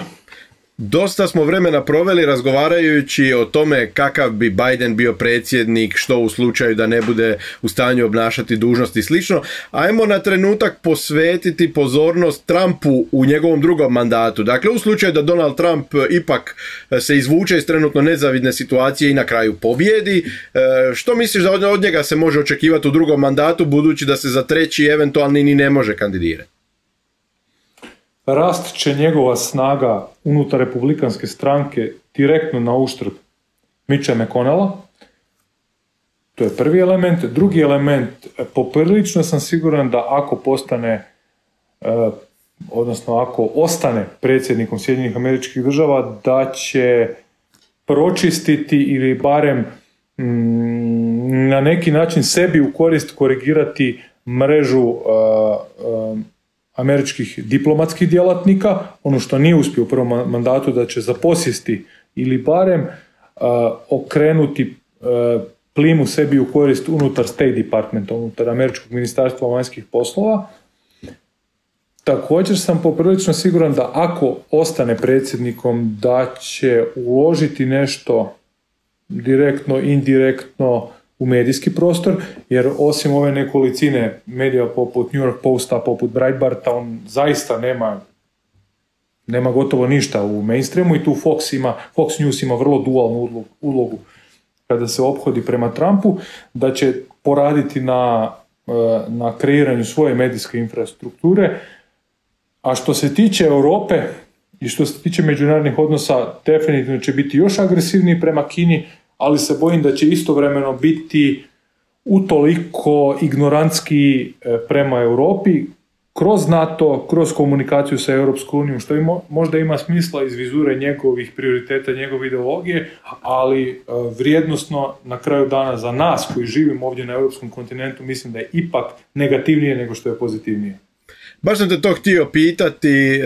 Dosta smo vremena proveli razgovarajući o tome kakav bi Biden bio predsjednik, što u slučaju da ne bude u stanju obnašati dužnost i slično. Ajmo na trenutak posvetiti pozornost Trumpu u njegovom drugom mandatu. Dakle, u slučaju da Donald Trump ipak se izvuče iz trenutno nezavidne situacije i na kraju pobjedi, e, što misliš da od njega se može očekivati u drugom mandatu budući da se za treći eventualni ni ne može kandidirati? Rast će njegova snaga unutar republikanske stranke direktno na uštrb Mitcha McConnella. To je prvi element. Drugi element, poprilično sam siguran da ako postane, e, odnosno ako ostane predsjednikom Sjedinjenih američkih država, da će pročistiti ili barem mm, na neki način sebi u korist korigirati mrežu e, e, američkih diplomatskih djelatnika, ono što nije uspio u prvom mandatu da će zaposjesti ili barem okrenuti uh, plimu sebi u korist unutar State Departmenta, unutar američkog ministarstva vanjskih poslova. Također sam poprilično siguran da ako ostane predsjednikom da će uložiti nešto direktno, indirektno u medijski prostor, jer osim ove nekolicine medija poput New York Posta, poput Breitbarta, on zaista nema nema gotovo ništa u mainstreamu i tu Fox ima, Fox News ima vrlo dualnu ulogu kada se ophodi prema Trumpu, da će poraditi na, e, na kreiranju svoje medijske infrastrukture. A što se tiče Europe i što se tiče međunarodnih odnosa, definitivno će biti još agresivniji prema Kini, ali se bojim da će istovremeno biti utoliko ignorantski e, prema Europi kroz NATO, kroz komunikaciju sa Europskom unijom, što možda ima smisla iz vizure njegovih prioriteta, njegove ideologije, ali e, vrijednosno na kraju dana za nas koji živimo ovdje na europskom kontinentu mislim da je ipak negativnije nego što je pozitivnije. Baš sam te to htio pitati, e,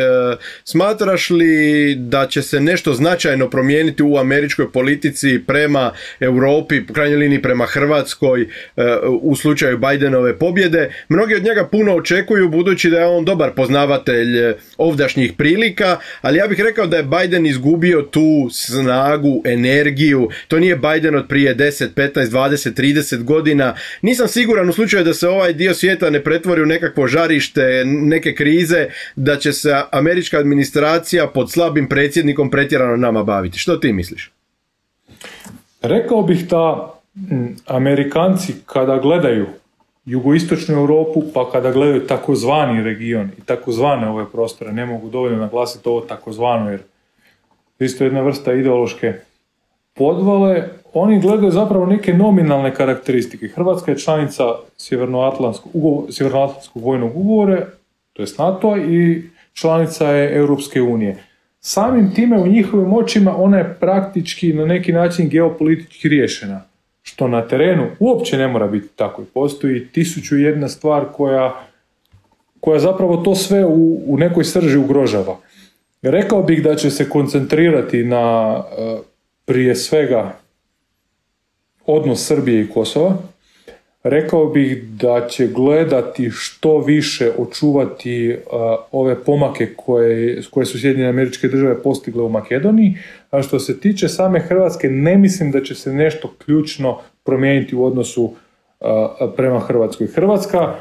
smatraš li da će se nešto značajno promijeniti u američkoj politici prema Europi, u krajnjoj liniji prema Hrvatskoj e, u slučaju Bidenove pobjede? Mnogi od njega puno očekuju budući da je on dobar poznavatelj e, ovdašnjih prilika, ali ja bih rekao da je Biden izgubio tu snagu, energiju. To nije Biden od prije 10, 15, 20, 30 godina. Nisam siguran u slučaju da se ovaj dio svijeta ne pretvori u nekakvo žarište, neke krize da će se američka administracija pod slabim predsjednikom pretjerano nama baviti. Što ti misliš? Rekao bih da Amerikanci kada gledaju jugoistočnu Europu, pa kada gledaju takozvani region i takozvane ove prostore, ne mogu dovoljno naglasiti ovo takozvano, jer isto jedna vrsta ideološke podvale, oni gledaju zapravo neke nominalne karakteristike. Hrvatska je članica Sjevernoatlantskog, Sjevernoatlantskog vojnog ugovora, to je NATO i članica je Europske unije. Samim time u njihovim očima ona je praktički na neki način geopolitički riješena. Što na terenu uopće ne mora biti tako. Postoji tisuću jedna stvar koja, koja zapravo to sve u, u nekoj srži ugrožava. Rekao bih da će se koncentrirati na e, prije svega odnos Srbije i Kosova. Rekao bih da će gledati što više očuvati ove pomake koje, koje su Sjedinjene američke države postigle u Makedoniji, a što se tiče same Hrvatske ne mislim da će se nešto ključno promijeniti u odnosu prema Hrvatskoj. Hrvatska,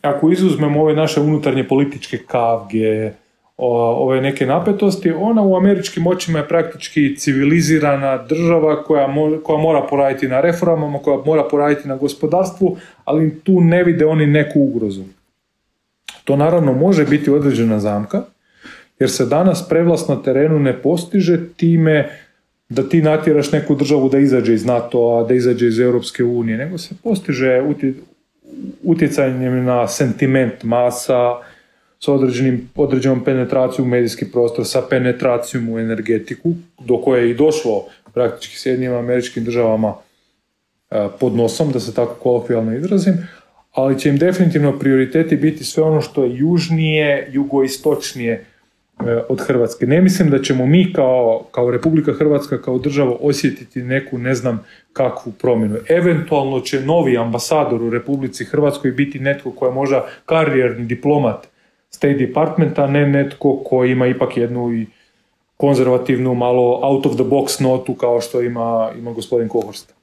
ako izuzmemo ove naše unutarnje političke kavge, ove neke napetosti, ona u američkim očima je praktički civilizirana država koja, koja mora poraditi na reformama, koja mora poraditi na gospodarstvu, ali tu ne vide oni neku ugrozu. To naravno može biti određena zamka, jer se danas prevlast na terenu ne postiže time da ti natjeraš neku državu da izađe iz NATO-a, da izađe iz Europske unije, nego se postiže utjecanjem na sentiment masa, sa određenim, određenom penetracijom u medijski prostor, sa penetracijom u energetiku, do koje je i došlo praktički s jednim američkim državama e, pod nosom, da se tako kolokvijalno izrazim, ali će im definitivno prioriteti biti sve ono što je južnije, jugoistočnije e, od Hrvatske. Ne mislim da ćemo mi kao, kao Republika Hrvatska, kao država osjetiti neku ne znam kakvu promjenu. Eventualno će novi ambasador u Republici Hrvatskoj biti netko ko je možda karijerni diplomat State Departmenta, ne netko ko ima ipak jednu i konzervativnu, malo out of the box notu kao što ima, ima gospodin Kohorst.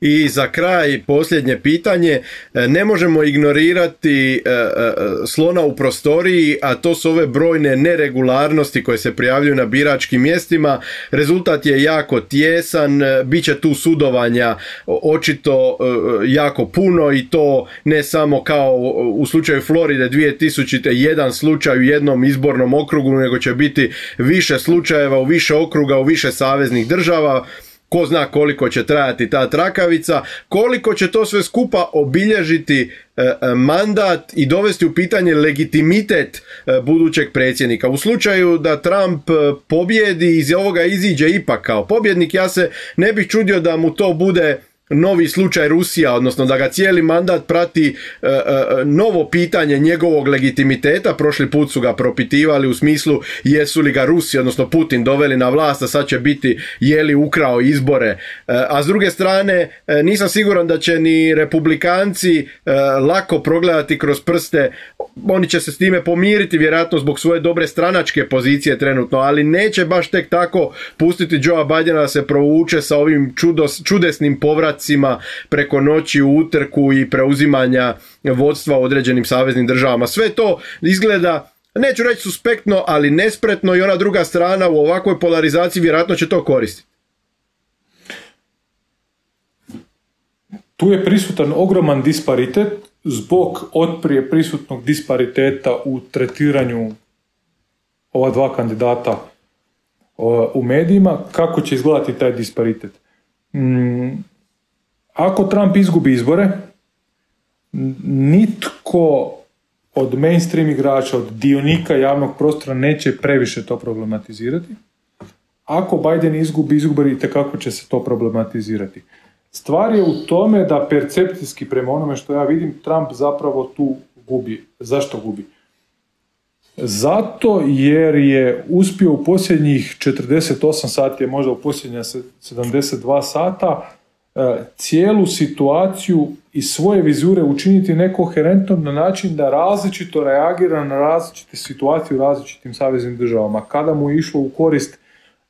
I za kraj posljednje pitanje, e, ne možemo ignorirati e, e, slona u prostoriji, a to su ove brojne neregularnosti koje se prijavljuju na biračkim mjestima. Rezultat je jako tjesan, bit će tu sudovanja očito jako puno i to ne samo kao u slučaju Floride 2000. jedan slučaj u jednom izbornom okrugu, nego će biti više slučajeva u više okruga, u više saveznih država ko zna koliko će trajati ta trakavica, koliko će to sve skupa obilježiti e, e, mandat i dovesti u pitanje legitimitet e, budućeg predsjednika. U slučaju da Trump pobjedi iz ovoga iziđe ipak kao pobjednik, ja se ne bih čudio da mu to bude novi slučaj Rusija, odnosno da ga cijeli mandat prati e, e, novo pitanje njegovog legitimiteta. Prošli put su ga propitivali u smislu jesu li ga Rusi, odnosno Putin doveli na vlast, a sad će biti je li ukrao izbore. E, a s druge strane, nisam siguran da će ni republikanci lako progledati kroz prste. Oni će se s time pomiriti, vjerojatno zbog svoje dobre stranačke pozicije trenutno, ali neće baš tek tako pustiti Joea Bidena da se provuče sa ovim čudos, čudesnim povratom preko noći u utrku i preuzimanja vodstva u određenim saveznim državama. Sve to izgleda neću reći suspektno, ali nespretno i ona druga strana u ovakvoj polarizaciji vjerojatno će to koristiti. Tu je prisutan ogroman disparitet zbog otprije prisutnog dispariteta u tretiranju ova dva kandidata u medijima. Kako će izgledati taj disparitet? Mm, ako Trump izgubi izbore, nitko od mainstream igrača, od dionika javnog prostora neće previše to problematizirati. Ako Biden izgubi izbore, kako će se to problematizirati. Stvar je u tome da percepcijski prema onome što ja vidim, Trump zapravo tu gubi. Zašto gubi? Zato jer je uspio u posljednjih 48 sati, možda u posljednja 72 sata, cijelu situaciju i svoje vizure učiniti nekoherentnom na način da različito reagira na različite situacije u različitim saveznim državama. Kada mu je išlo u korist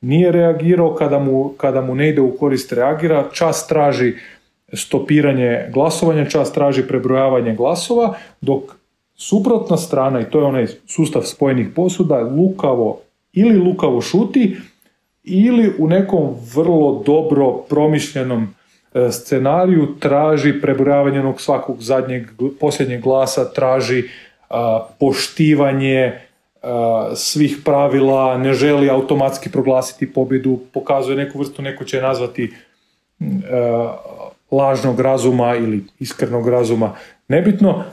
nije reagirao, kada mu, kada mu ne ide u korist reagira, čas traži stopiranje glasovanja, čas traži prebrojavanje glasova, dok suprotna strana, i to je onaj sustav spojenih posuda, lukavo ili lukavo šuti, ili u nekom vrlo dobro promišljenom e, scenariju traži prebrojavanje onog svakog zadnjeg, posljednjeg glasa, traži poštivanje svih pravila, ne želi automatski proglasiti pobjedu, pokazuje neku vrstu, neko će nazvati lažnog razuma ili iskrenog razuma. Nebitno,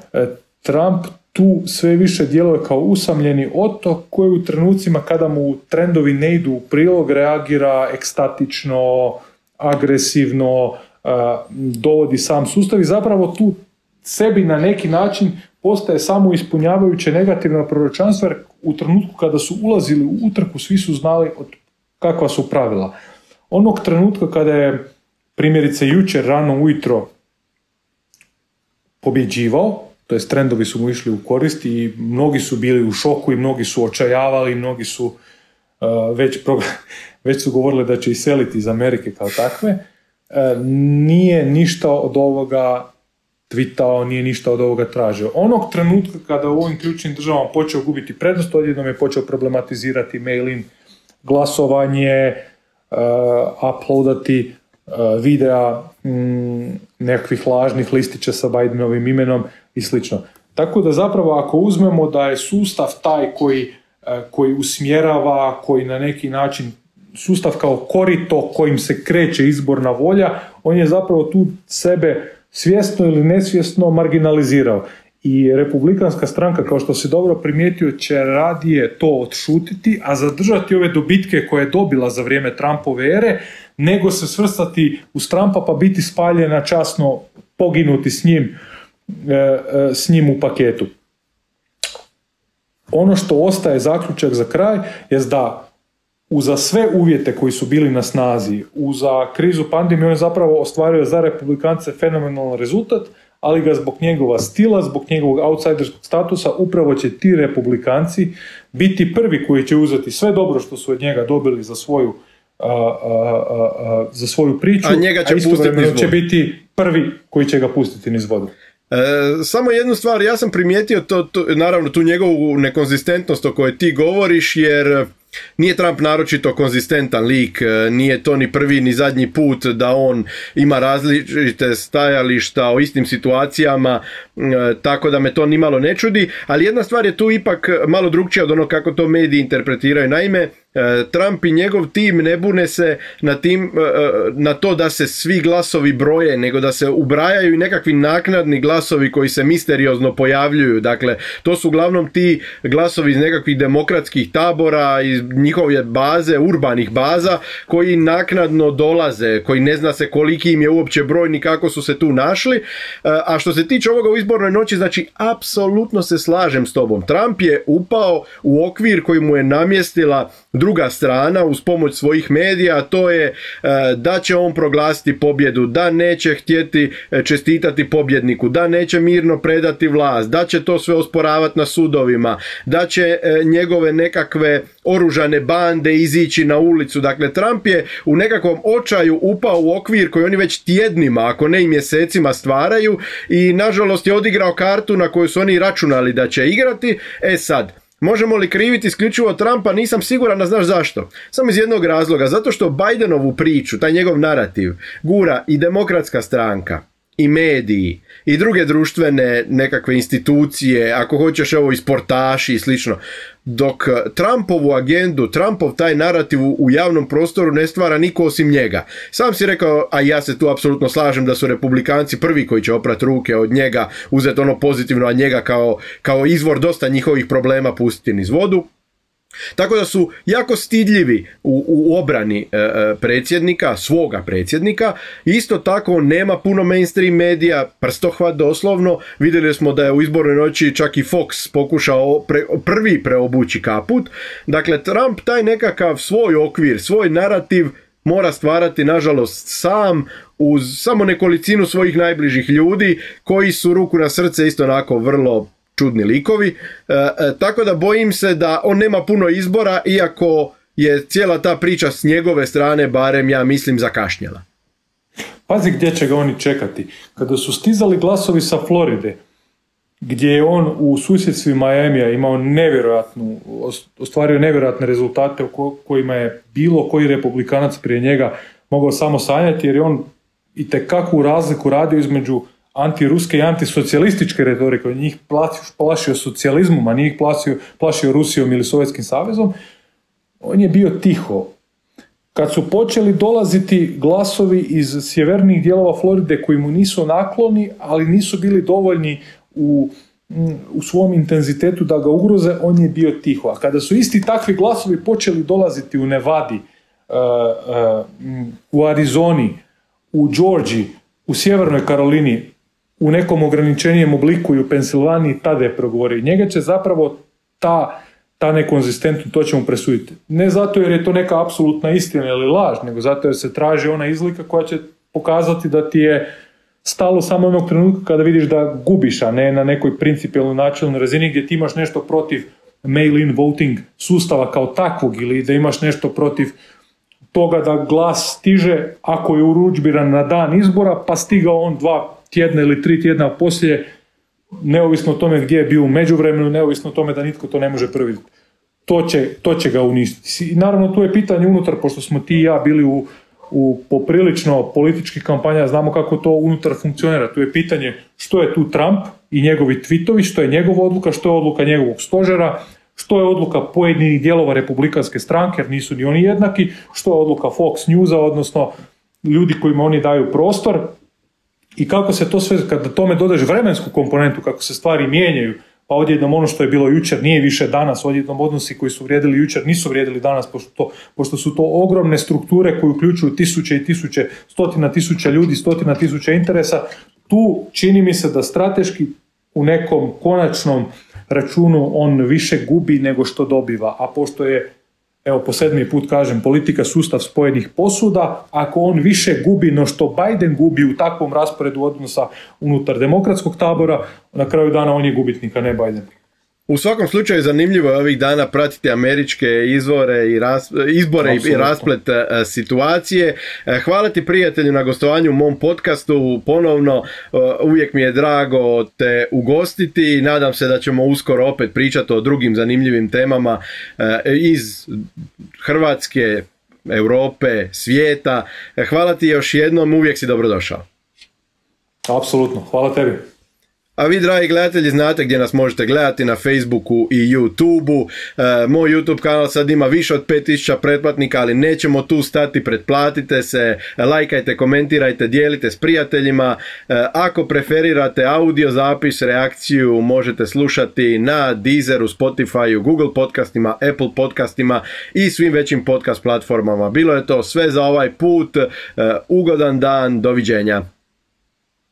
Trump tu sve više djeluje kao usamljeni otok koji u trenucima kada mu trendovi ne idu u prilog reagira ekstatično, agresivno, dovodi sam sustav i zapravo tu sebi na neki način postaje samo ispunjavajuće negativna proročanstva jer u trenutku kada su ulazili u utrku svi su znali od kakva su pravila. Onog trenutka kada je primjerice jučer rano ujutro pobjeđivao, to jest trendovi su mu išli u korist i mnogi su bili u šoku i mnogi su očajavali, mnogi su uh, već, već su govorili da će iseliti iz Amerike kao takve. Uh, nije ništa od ovoga tvitao, nije ništa od ovoga tražio. Onog trenutka kada u ovim ključnim državama počeo gubiti prednost, odjednom je počeo problematizirati mail-in glasovanje, uh, uploadati videa mm, nekakvih lažnih listića sa Bidenovim imenom i slično. Tako da zapravo ako uzmemo da je sustav taj koji, e, koji usmjerava, koji na neki način sustav kao korito kojim se kreće izborna volja, on je zapravo tu sebe svjesno ili nesvjesno marginalizirao. I republikanska stranka, kao što si dobro primijetio, će radije to odšutiti, a zadržati ove dobitke koje je dobila za vrijeme Trumpove ere, nego se svrstati u Trumpa pa biti spaljena časno, poginuti s njim E, e, s njim u paketu. Ono što ostaje zaključak za kraj je da uza sve uvjete koji su bili na snazi, uza krizu pandemije, on je zapravo ostvario za republikance fenomenalan rezultat, ali ga zbog njegova stila, zbog njegovog outsiderskog statusa, upravo će ti republikanci biti prvi koji će uzeti sve dobro što su od njega dobili za svoju, za svoju priču, a njega će, a će biti prvi koji će ga pustiti niz vodu. E, samo jednu stvar, ja sam primijetio to, to, naravno tu njegovu nekonzistentnost o kojoj ti govoriš, jer nije Trump naročito konzistentan lik, e, nije to ni prvi ni zadnji put da on ima različite stajališta o istim situacijama, e, tako da me to nimalo ne čudi, ali jedna stvar je tu ipak malo drugčija od ono kako to mediji interpretiraju. Naime, Trump i njegov tim ne bune se na, tim, e, e, na to da se svi glasovi broje, nego da se ubrajaju i nekakvi naknadni glasovi koji se misteriozno pojavljuju. Dakle, to su uglavnom ti glasovi iz nekakvih demokratskih tabora, iz njihove baze, urbanih baza, koji naknadno dolaze, koji ne zna se koliki im je uopće broj ni kako su se tu našli. A što se tiče ovoga u izbornoj noći, znači, apsolutno se slažem s tobom. Trump je upao u okvir koji mu je namjestila druga strana uz pomoć svojih medija, to je e, da će on proglasiti pobjedu, da neće htjeti e, čestitati pobjedniku, da neće mirno predati vlast, da će to sve osporavati na sudovima, da će e, njegove nekakve oružane bande izići na ulicu. Dakle, Trump je u nekakvom očaju upao u okvir koji oni već tjednima, ako ne i mjesecima stvaraju i nažalost je odigrao kartu na koju su oni računali da će igrati. E sad, Možemo li kriviti isključivo Trumpa? Nisam siguran da znaš zašto. Samo iz jednog razloga. Zato što Bidenovu priču, taj njegov narativ, gura i demokratska stranka i mediji i druge društvene nekakve institucije, ako hoćeš ovo i sportaši i slično. Dok Trumpovu agendu, Trumpov taj narativ u javnom prostoru ne stvara niko osim njega. Sam si rekao, a ja se tu apsolutno slažem da su republikanci prvi koji će oprati ruke od njega, uzeti ono pozitivno, a njega kao, kao izvor dosta njihovih problema pustiti niz vodu. Tako da su jako stidljivi u, u obrani e, e, predsjednika, svoga predsjednika. Isto tako nema puno mainstream medija, prstohvat doslovno. Vidjeli smo da je u izbornoj noći čak i Fox pokušao prvi preobući kaput. Dakle, Trump taj nekakav svoj okvir, svoj narativ mora stvarati nažalost sam uz samo nekolicinu svojih najbližih ljudi koji su ruku na srce isto onako vrlo čudni likovi, e, e, tako da bojim se da on nema puno izbora, iako je cijela ta priča s njegove strane, barem ja mislim, zakašnjela. Pazi gdje će ga oni čekati. Kada su stizali glasovi sa Floride, gdje je on u susjedstvi Majamija imao nevjerojatnu, ostvario nevjerojatne rezultate u kojima je bilo koji republikanac prije njega mogao samo sanjati, jer je on i kakvu razliku radio između antiruske i antisocijalističke retorike, on njih plašio socijalizmom, a nije ih plašio, plašio Rusijom ili Sovjetskim savezom, on je bio tiho. Kad su počeli dolaziti glasovi iz sjevernih dijelova Floride koji mu nisu nakloni, ali nisu bili dovoljni u, u svom intenzitetu da ga ugroze, on je bio tiho. A kada su isti takvi glasovi počeli dolaziti u Nevadi, uh, uh, u Arizoni, u Georgiji, u Sjevernoj Karolini, u nekom ograničenijem obliku i u Pensilvaniji, tada je progovorio. Njega će zapravo ta ta nekonzistentnost, to ćemo presuditi. Ne zato jer je to neka apsolutna istina ili laž, nego zato jer se traži ona izlika koja će pokazati da ti je stalo samo onog trenutka kada vidiš da gubiš, a ne na nekoj principijalnoj načelnoj razini gdje ti imaš nešto protiv mail-in voting sustava kao takvog ili da imaš nešto protiv toga da glas stiže ako je urudžbiran na dan izbora, pa stigao on dva tjedna ili tri tjedna poslije neovisno o tome gdje je bio u međuvremenu, neovisno o tome da nitko to ne može prvi. To će, to će ga uništiti. I naravno tu je pitanje unutar, pošto smo ti i ja bili u, u poprilično političkih kampanja, znamo kako to unutar funkcionira. Tu je pitanje što je tu Trump i njegovi tvitovi, što je njegova odluka, što je odluka njegovog stožera, što je odluka pojedinih dijelova republikanske stranke, jer nisu ni oni jednaki, što je odluka Fox Newsa, odnosno ljudi kojima oni daju prostor, i kako se to sve, kada tome dodaš vremensku komponentu, kako se stvari mijenjaju, pa odjednom ono što je bilo jučer nije više danas, odjednom odnosi koji su vrijedili jučer nisu vrijedili danas, pošto, to, pošto su to ogromne strukture koje uključuju tisuće i tisuće, stotina tisuća ljudi, stotina tisuća interesa, tu čini mi se da strateški u nekom konačnom računu on više gubi nego što dobiva, a pošto je evo po sedmi put kažem, politika sustav spojenih posuda, ako on više gubi no što Biden gubi u takvom rasporedu odnosa unutar demokratskog tabora, na kraju dana on je gubitnik, a ne Biden. U svakom slučaju zanimljivo je ovih dana pratiti američke izvore i izbore i rasplet e, situacije. E, hvala ti prijatelju na gostovanju u mom podcastu. Ponovno e, uvijek mi je drago te ugostiti nadam se da ćemo uskoro opet pričati o drugim zanimljivim temama iz Hrvatske, Europe, svijeta. Hvala ti još jednom, uvijek si dobrodošao. Apsolutno, hvala tebi. A vi, dragi gledatelji, znate gdje nas možete gledati na Facebooku i YouTubeu. E, moj YouTube kanal sad ima više od 5000 pretplatnika, ali nećemo tu stati, pretplatite se, lajkajte, komentirajte, dijelite s prijateljima. E, ako preferirate audio zapis, reakciju možete slušati na Deezeru, Spotifyu, Google podcastima, Apple podcastima i svim većim podcast platformama. Bilo je to sve za ovaj put. E, ugodan dan, doviđenja.